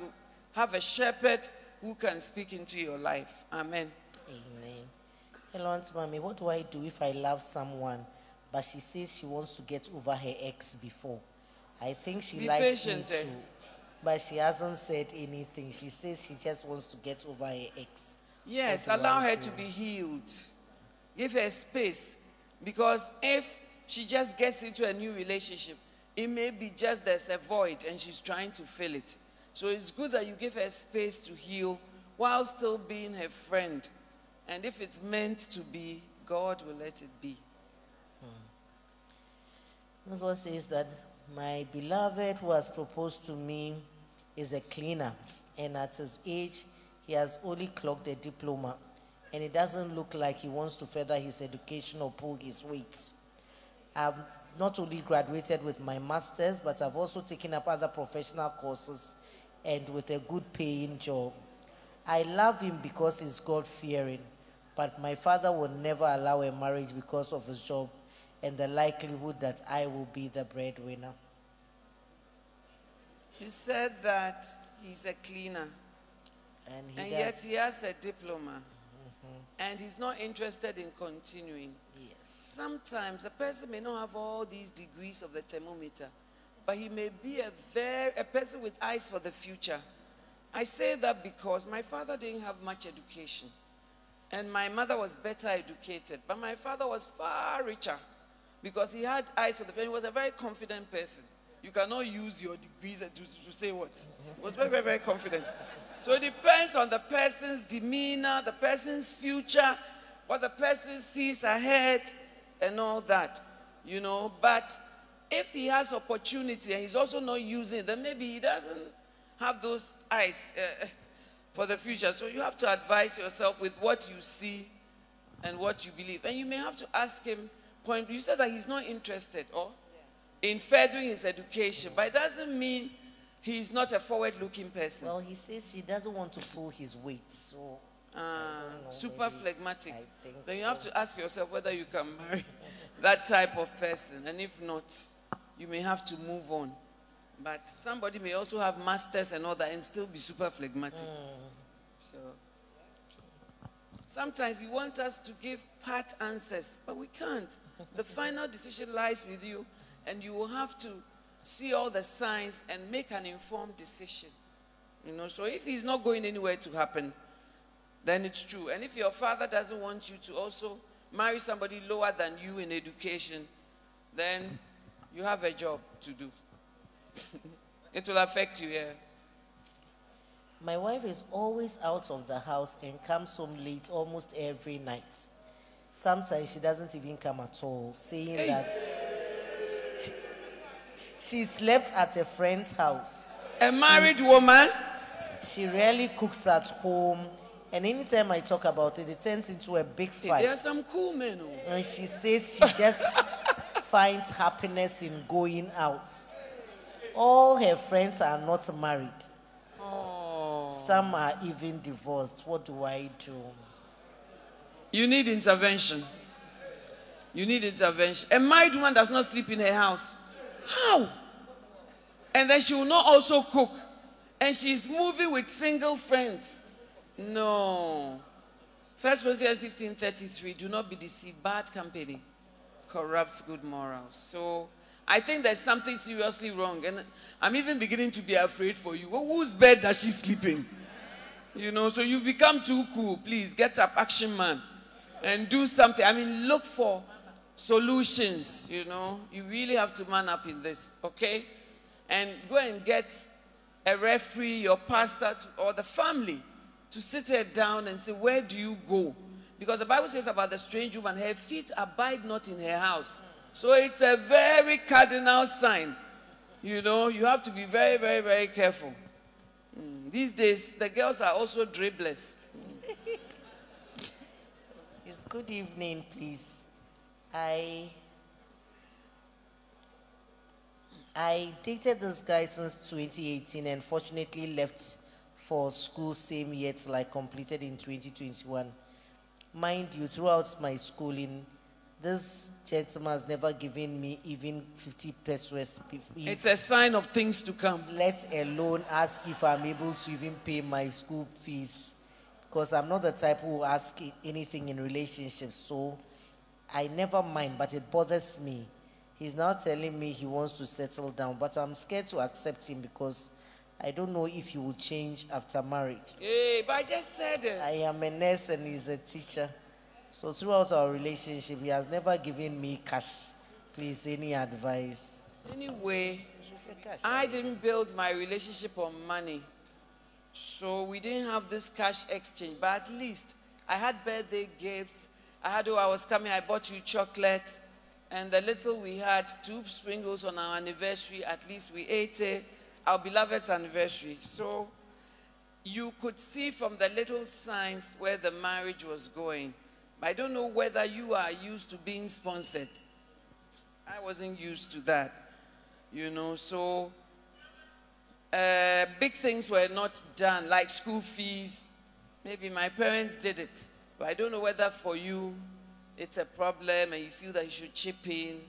have a shepherd who can speak into your life. Amen. Amen. Hello, Aunt Mommy. What do I do if I love someone, but she says she wants to get over her ex before? I think she Be likes patient, me eh? too, but she hasn't said anything. She says she just wants to get over her ex. Yes, allow her to be healed. Give her space. Because if she just gets into a new relationship, it may be just there's a void and she's trying to fill it. So it's good that you give her space to heal while still being her friend. And if it's meant to be, God will let it be. This one says that my beloved who has proposed to me is a cleaner, and at his age, he has only clocked a diploma, and it doesn't look like he wants to further his education or pull his weight. I've not only graduated with my master's, but I've also taken up other professional courses and with a good paying job. I love him because he's God fearing, but my father will never allow a marriage because of his job and the likelihood that I will be the breadwinner. You said that he's a cleaner, And he and yet he has a diploma, mm-hmm. and he's not interested in continuing. yes. Sometimes a person may not have all these degrees of the thermometer, but he may be a very a person with eyes for the future. I say that because my father didn't have much education, and my mother was better educated, but my father was far richer because he had eyes for the future. He was a very confident person. You cannot use your degrees to, to say what. He was very, very, very confident. So it depends on the person's demeanor, the person's future, what the person sees ahead, and all that, you know. But if he has opportunity and he's also not using it, then maybe he doesn't have those eyes uh, for the future. So you have to advise yourself with what you see and what you believe. And you may have to ask him, point, you said that he's not interested or in furthering his education, but it doesn't mean he's not a forward looking person. Well, he says he doesn't want to pull his weight, so ah, don't know, super phlegmatic. I think Then you have to ask yourself whether you can marry that type of person. And if not, you may have to move on. But somebody may also have masters and all that and still be super phlegmatic. Hmm. So sometimes you want us to give part answers, but we can't. The final decision lies with you, and you will have to see all the signs and make an informed decision. You know, so if he's not going anywhere to happen, then it's true. And if your father doesn't want you to also marry somebody lower than you in education, then you have a job to do. it will affect you, yeah. My wife is always out of the house and comes home late almost every night. Sometimes she doesn't even come at all, saying Hey. that she, she slept at a friend's house. A married woman, She rarely cooks at home, and anytime I talk about it, it turns into a big hey, fight. there are some cool men. Oh. And she says she just finds happiness in going out. All her friends are not married. Oh. Some are even divorced. What do I do? You need intervention. You need intervention. A married woman does not sleep in her house. How? And then she will not also cook. And she's moving with single friends. No. First Corinthians 15 33. Do not be deceived. Bad company corrupts good morals. So I think there's something seriously wrong. And I'm even beginning to be afraid for you. Wh- Whose bed does she sleep in? You know, so you've become too cool. Please get up, action man, and do something. I mean, look for solutions. You know, you really have to man up in this, okay? And go and get a referee, your pastor, to, or the family to sit her down and say, Where do you go? Because the Bible says about the strange woman, her feet abide not in her house. So it's a very cardinal sign. You know, you have to be very, very, very careful. Mm, These days, the girls are also dribblers. It's good evening, please. I I dated this guy since 2018 and fortunately left for school same year till I completed in 2021. Mind you, throughout my schooling, this gentleman has never given me even 50 pesewas. It's a sign of things to come. let alone ask if I'm able to even pay my school fees. Because I'm not the type who will ask anything in relationships. So I never mind, but it bothers me. He's now telling me he wants to settle down, but I'm scared to accept him because I don't know if he will change after marriage. Hey, but I just said it. I am a nurse and he's a teacher. So throughout our relationship, he has never given me cash. Please, any advice? Anyway, I didn't build my relationship on money. So we didn't have this cash exchange. But at least I had birthday gifts. Oh, I was coming, I bought you chocolate. And the little we had, two sprinkles on our anniversary, at least we ate it. Our beloved's anniversary. So you could see from the little signs where the marriage was going. I don't know whether you are used to being sponsored. I wasn't used to that, you know. So uh, big things were not done, like school fees. Maybe my parents did it, but I don't know whether for you it's a problem and you feel that you should chip in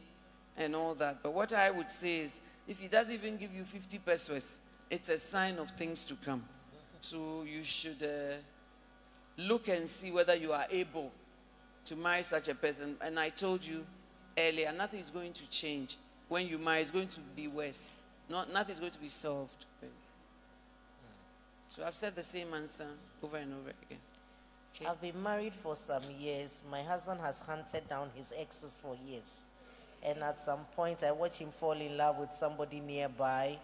and all that. But what I would say is, if he doesn't even give you 50 pesewas, it's a sign of things to come. So you should uh, look and see whether you are able to marry such a person. And I told you earlier, nothing is going to change. When you marry, it's going to be worse. Not, nothing is going to be solved. So I've said the same answer over and over again. Okay. I've been married for some years. My husband has hunted down his exes for years. And at some point, I watched him fall in love with somebody nearby.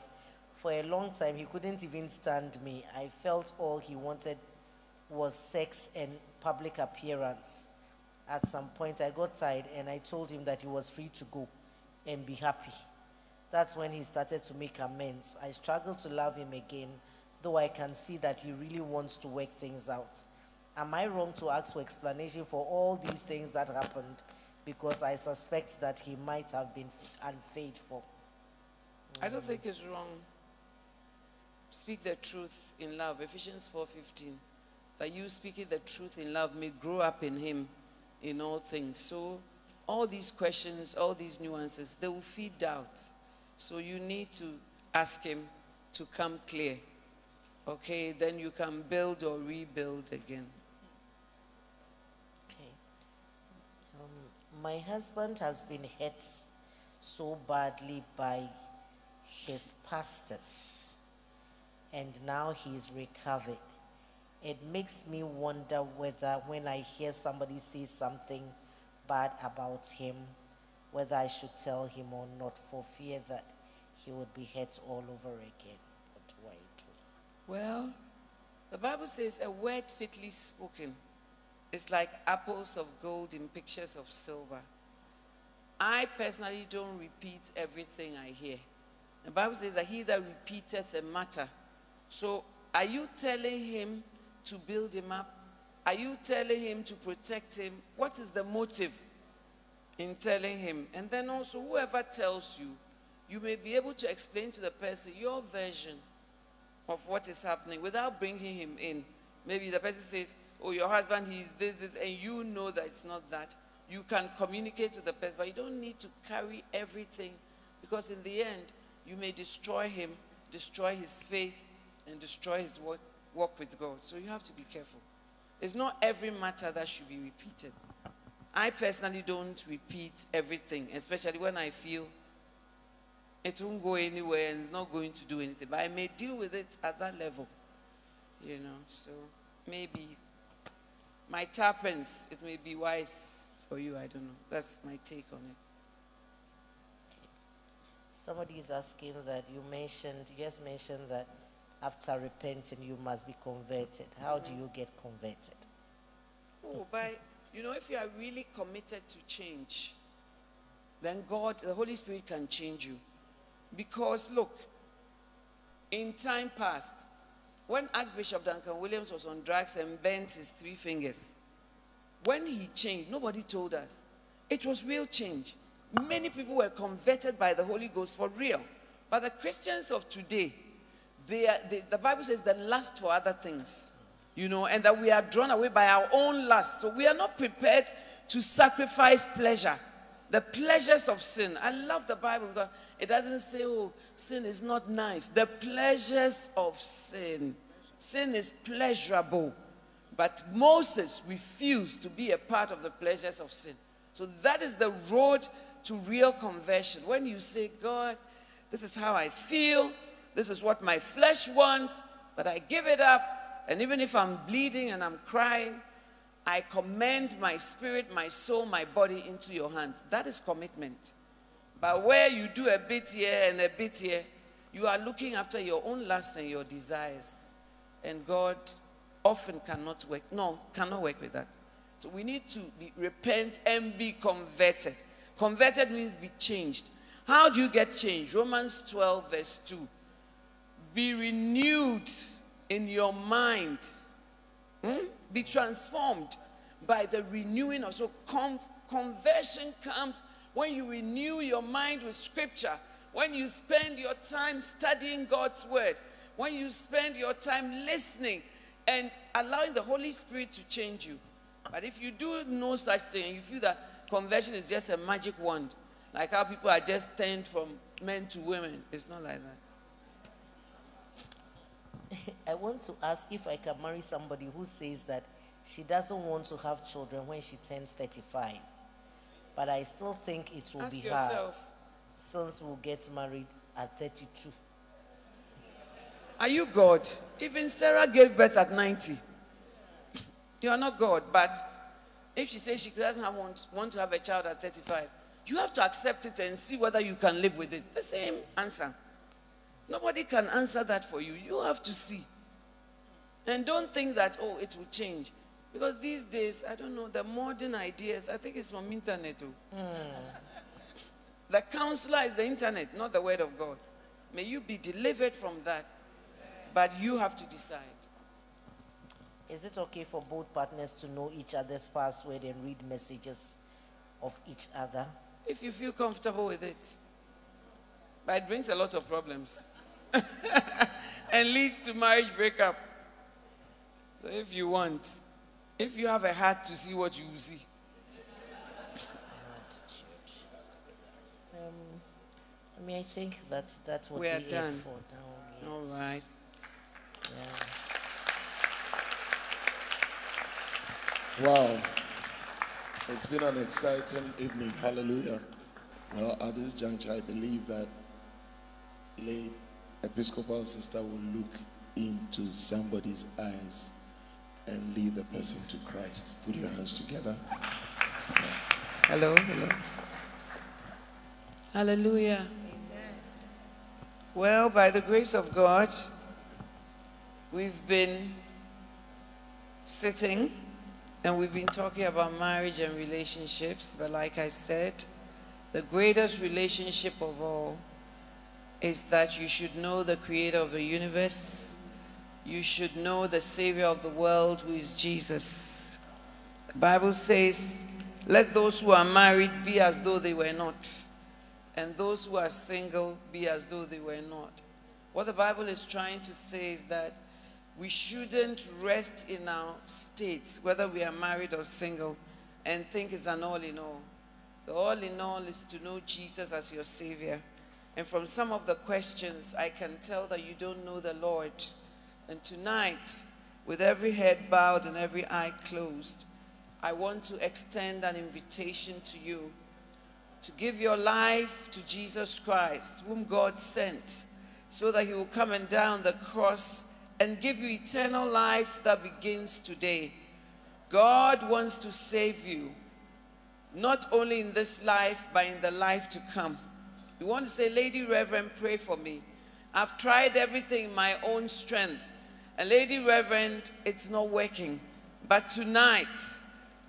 For a long time, he couldn't even stand me. I felt all he wanted was sex and public appearance. At some point, I got tired and I told him that he was free to go and be happy. That's when he started to make amends. I struggle to love him again, though I can see that he really wants to work things out. Am I wrong to ask for explanation for all these things that happened? Because I suspect that he might have been unfaithful. I don't think it's wrong. Speak the truth in love. Ephesians 4:15. that you speaking the truth in love may grow up in him in all things. So, all these questions, all these nuances, they will feed doubt. So, you need to ask him to come clear. Okay, then you can build or rebuild again. Okay. Um, my husband has been hurt so badly by his pastors, and now he's recovered. It makes me wonder whether, when I hear somebody say something bad about him, whether I should tell him or not for fear that he would be hurt all over again. What do I do? Well, the Bible says a word fitly spoken is like apples of gold in pictures of silver. I personally don't repeat everything I hear. The Bible says that he that repeateth a matter. So are you telling him to build him up? Are you telling him to protect him? What is the motive in telling him? And then also, whoever tells you, you may be able to explain to the person your version of what is happening without bringing him in. Maybe the person says, Oh, your husband, he's this, this, and you know that it's not that. You can communicate to the person, but you don't need to carry everything because, in the end, you may destroy him, destroy his faith, and destroy his work, walk with God. So you have to be careful. It's not every matter that should be repeated. I personally don't repeat everything, especially when I feel it won't go anywhere and it's not going to do anything. But I may deal with it at that level, you know. So maybe my happens. It may be wise for you. I don't know. That's my take on it. Somebody is asking that you mentioned, you just mentioned that after repenting, you must be converted. How do you get converted? Oh, by, you know, if you are really committed to change, then God, the Holy Spirit can change you. Because look, in time past, when Archbishop Duncan Williams was on drugs and bent his three fingers, when he changed, nobody told us. It was real change. Many people were converted by the Holy Ghost for real. But the Christians of today, they are, they, the Bible says they lust for other things, you know, and that we are drawn away by our own lust. So we are not prepared to sacrifice pleasure, the pleasures of sin. I love the Bible because it doesn't say, oh, sin is not nice. The pleasures of sin. Sin is pleasurable. But Moses refused to be a part of the pleasures of sin. So that is the road to real conversion. When you say, God, this is how I feel, this is what my flesh wants, but I give it up. And even if I'm bleeding and I'm crying, I commend my spirit, my soul, my body into your hands. That is commitment. But where you do a bit here and a bit here, you are looking after your own lusts and your desires. And God often cannot work, no, cannot work with that. So we need to be, repent and be converted. Converted means be changed. How do you get changed? Romans 12, verse 2. Be renewed in your mind. Hmm? Be transformed by the renewing of. So con- conversion comes when you renew your mind with scripture, when you spend your time studying God's word, when you spend your time listening and allowing the Holy Spirit to change you. But if you do no such thing, you feel that conversion is just a magic wand, like how people are just turned from men to women, it's not like that. I want to ask if I can marry somebody who says that she doesn't want to have children when she turns 35. But I still think it will Ask be yourself. hard since we'll get married at 32. Are you God? Even Sarah gave birth at 90. You are not God, but if she says she doesn't have want, want to have a child at 35, you have to accept it and see whether you can live with it. The same answer. Nobody can answer that for you. You have to see. And don't think that, oh, it will change. Because these days, I don't know, the modern ideas, I think it's from internet too. The counselor is the internet, not the word of God. May you be delivered from that. But you have to decide. Is it okay for both partners to know each other's password and read messages of each other? If you feel comfortable with it. But it brings a lot of problems and leads to marriage breakup. So if you want, if you have a heart to see what you will see. Um, I mean, I think that's that's what We are done. here for now. Yes. right. Yeah. Wow. It's been an exciting evening. Hallelujah. Well, at this juncture, I believe that late Episcopal sister will look into somebody's eyes and lead the person to Christ. Put your hands together. Hello, hello. Hallelujah. Well, by the grace of God, we've been sitting and we've been talking about marriage and relationships. But like I said, the greatest relationship of all is that you should know the creator of the universe. You should know the savior of the world, who is Jesus. The Bible says, let those who are married be as though they were not, and those who are single be as though they were not. What the Bible is trying to say is that we shouldn't rest in our states, whether we are married or single, and think it's an all in all. The all in all is to know Jesus as your Savior. And from some of the questions, I can tell that you don't know the Lord. And tonight, with every head bowed and every eye closed, I want to extend an invitation to you to give your life to Jesus Christ, whom God sent, so that he will come and die on the cross and give you eternal life that begins today. God wants to save you, not only in this life, but in the life to come. You want to say, Lady Reverend, pray for me. I've tried everything in my own strength. And Lady Reverend, it's not working. But tonight,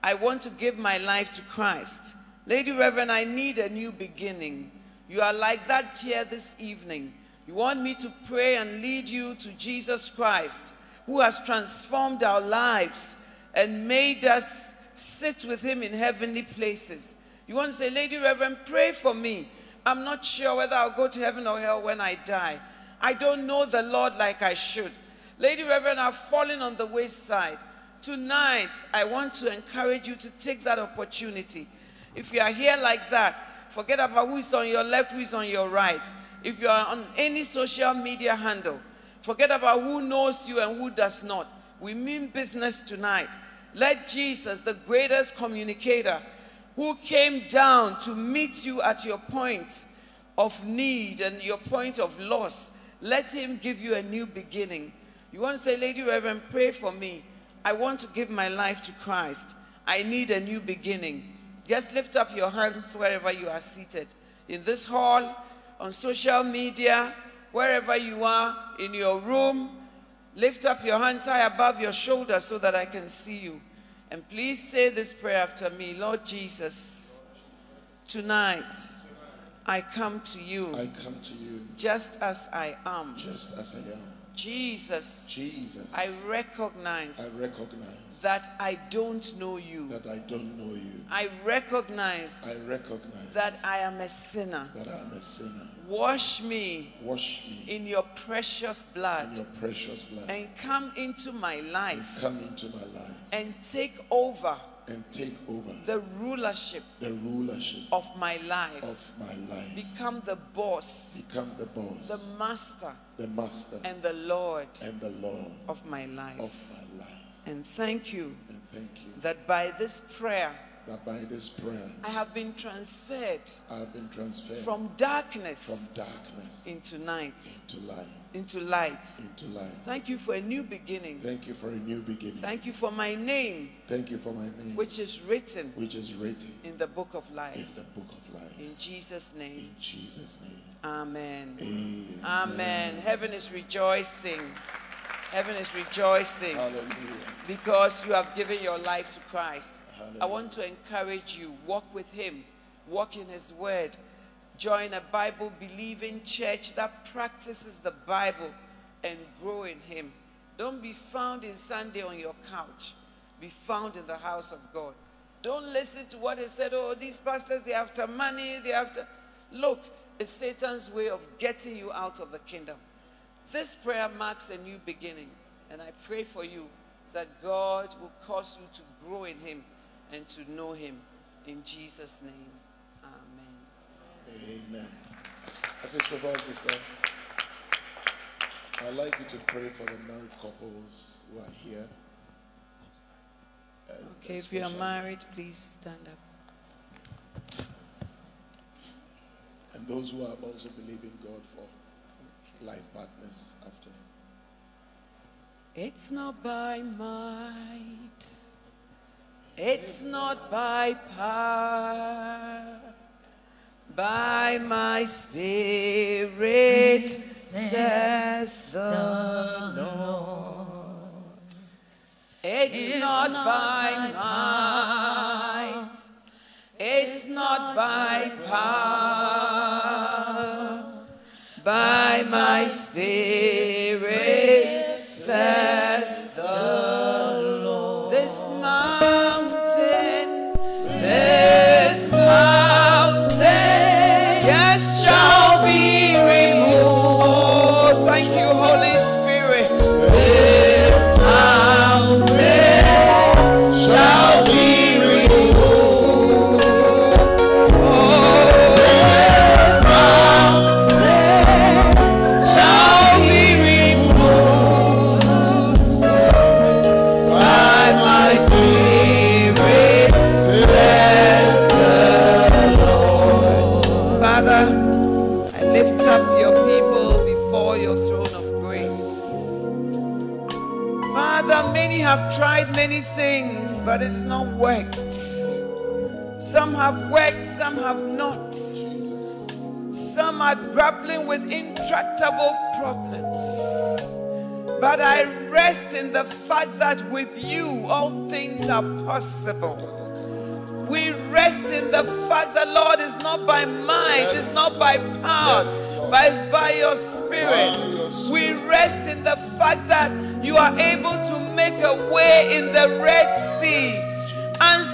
I want to give my life to Christ. Lady Reverend, I need a new beginning. You are like that chair this evening. You want me to pray and lead you to Jesus Christ, who has transformed our lives and made us sit with him in heavenly places. You want to say, Lady Reverend, pray for me. I'm not sure whether I'll go to heaven or hell when I die. I don't know the Lord like I should. Lady Reverend, I've fallen on the wayside. Tonight, I want to encourage you to take that opportunity. If you are here like that, forget about who is on your left, who is on your right. If you are on any social media handle, forget about who knows you and who does not. We mean business tonight. Let Jesus, the greatest communicator, who came down to meet you at your point of need and your point of loss, let him give you a new beginning. You want to say, Lady Reverend, pray for me. I want to give my life to Christ. I need a new beginning. Just lift up your hands wherever you are seated. In this hall, on social media, wherever you are, in your room, lift up your hands high above your shoulder so that I can see you. And please say this prayer after me Lord Jesus, tonight I come to you I come to you just as I am. just as I am. Jesus, Jesus, I recognize I recognize that I don't know you. that I don't know you. I recognize I recognize that I am a sinner. that I am a sinner. Wash me Wash me in your precious in blood your precious blood. and come into my life Come into my life and take over and take over the rulership the rulership of my life. of my life. Become the boss, Become the boss, the master, the master, and the Lord and the Lord of my life. of my life. And thank you And thank you that by this prayer that by this prayer I have been transferred I have been transferred from darkness from darkness into night, to light, into light. into light. Thank you for a new beginning. Thank you for a new beginning. Thank you for my name, Thank you for my name, which is written which is written in the book of life. in the book of life. In Jesus' name, In Jesus' name. amen. Amen. Amen. Heaven is rejoicing. Heaven is rejoicing Hallelujah. because you have given your life to Christ. I want to encourage you walk with Him, walk in His Word, join a Bible believing church that practices the Bible and grow in Him. Don't be found in Sunday on your couch, be found in the house of God. Don't listen to what is said. Oh, these pastors, they're after money, they're after. Look, it's Satan's way of getting you out of the kingdom. This prayer marks a new beginning, and I pray for you that God will cause you to grow in Him and to know Him. In Jesus' name, Amen. Amen. Episcopal sister, I'd like you to pray for the married couples who are here. And Okay, if you are married, please stand up. And those who are also believing God for life partners after. It's not by might, it's not by power, by my spirit, says the Lord. It's not by might, it's not by power, by my spirit, says the have worked, some have not. Some are grappling with intractable problems. But I rest in the fact that with you all things are possible. We rest in the fact that the Lord is not by might, Yes. it's not by power, Yes, but it's by your spirit. By your We rest in the fact that you are able to make a way in the Red Sea.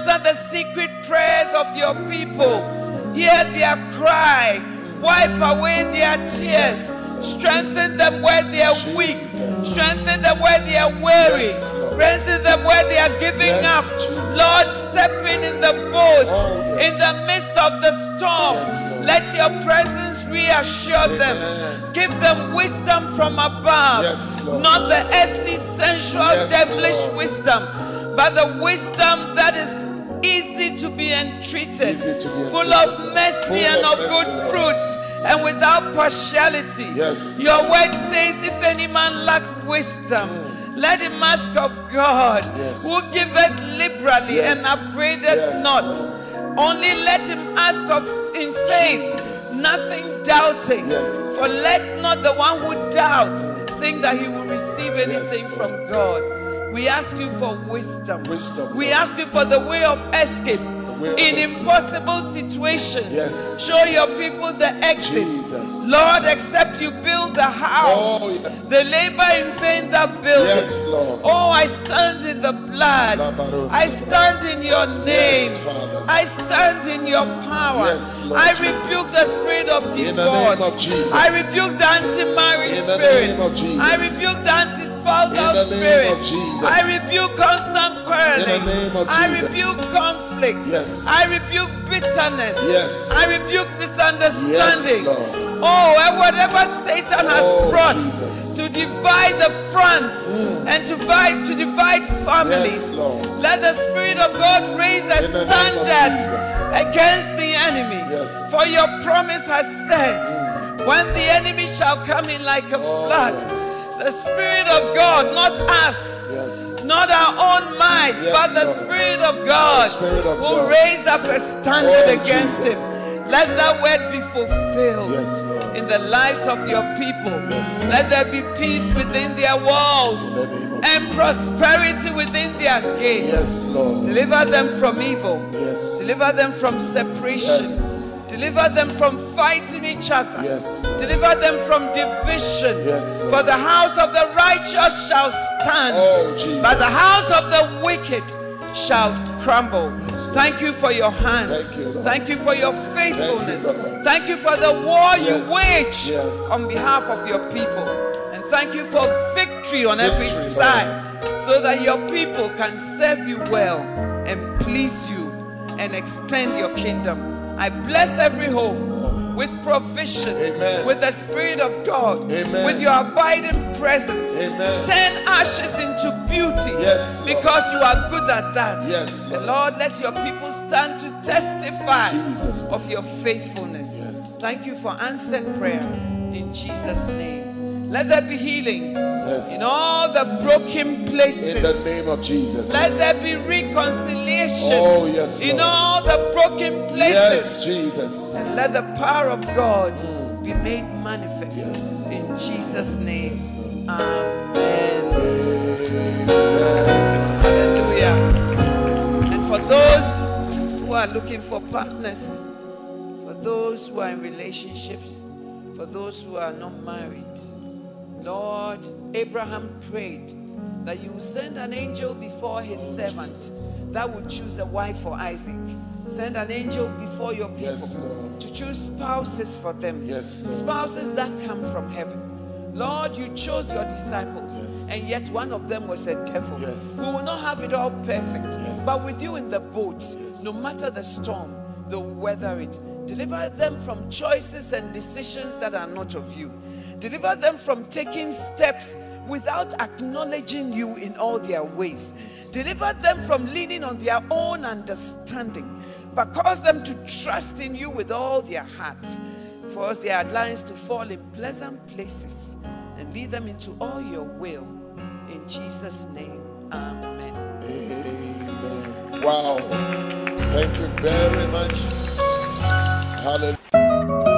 Answer the secret prayers of your people. Hear their cry. Wipe away their tears. Strengthen them where they are weak. Strengthen them where they are weary. Strengthen them where they are giving up. Lord, step in in the boat, Oh, in the midst of the storm. Let your presence reassure them. Give them wisdom from above. Not the earthly, sensual, devilish wisdom, but the wisdom that is easy to be entreated, to be full entreated, of mercy Full and of of good fruits, and without partiality. Yes. Your word says, if any man lack wisdom, mm. let him ask of God, Yes. who giveth liberally Yes. and upbraideth not. Only let him ask of in faith, nothing doubting. For let not the one who doubts think that he will receive anything from God. We ask you for wisdom. Wisdom, We ask you for the way of escape way of in escape. impossible situations. Yes. Show your people the exit. Jesus. Lord, except you build the house, Oh, yes. the labor in vain that build. Yes, Lord. Oh, I stand in the blood. I stand in your name. Yes, Father. I stand in your power. Yes, Lord I Jesus. rebuke the spirit of divorce. In the name of Jesus. I rebuke the anti-marriage In the spirit. Jesus. I rebuke the anti-spousal The name spirit. of Jesus. I rebuke constant quarreling. In the name of I rebuke conflict. Yes. I rebuke bitterness. Yes. I rebuke misunderstanding. Yes. Oh, and whatever Satan has Oh, brought Jesus. to divide the front mm. and to divide to divide families. Yes. Let the Spirit of God raise a In of standard against the enemy. Yes. For your promise has said, mm. when the enemy shall come in like a Oh, flood, the Spirit of God, not us, Yes. not our own might, Yes, but the. Spirit of God The Spirit of will God. raise up a standard Oh, against Jesus. him. Let that word be fulfilled Yes, in the lives of your people. Yes, Let there be peace within their walls the and prosperity within their gates. Yes, Lord. Deliver them from evil. Deliver them from separation. Yes. Deliver them from fighting each other. Yes. Deliver them from division. Yes, Lord. For the house of the righteous shall stand, Oh, but the house of the wicked shall crumble. Thank you for your hand. Thank you, Lord. Thank you for your faithfulness. Lord. Thank you for the war Yes. you wage Yes. on behalf of your people. And thank you for victory on every Victory, Lord. side. so that your people can serve you well and please you and extend your kingdom. I bless every home with provision, Amen. with the Spirit of God, Amen. with your abiding presence. Amen. Turn ashes into beauty Yes, because you are good at that. Yes, Lord. Lord, let your people stand to testify Jesus. of your faithfulness. Yes. Thank you for answered prayer in Jesus' name. Let there be healing Yes. in all the broken places. In the name of Jesus. Let there be reconciliation Oh, yes, in all the broken places. Yes, Jesus. And let the power of God mm. be made manifest Yes. in Jesus' name. Amen. Amen. Hallelujah. And for those who are looking for partners, for those who are in relationships, for those who are not married, Lord, Abraham prayed that you send an angel before his servant that would choose a wife for Isaac. Send an angel before your people Yes, to choose spouses for them. Yes, spouses that come from heaven. Lord, you chose your disciples, Yes. and yet one of them was a devil. Yes. We will not have it all perfect, Yes. but with you in the boat, no matter the storm, they'll weather it. Deliver them from choices and decisions that are not of you. Deliver them from taking steps without acknowledging you in all their ways. Deliver them from leaning on their own understanding, but cause them to trust in you with all their hearts. Cause their lines to fall in pleasant places and lead them into all your will. In Jesus' name, amen. Amen. Wow. Thank you very much. Hallelujah.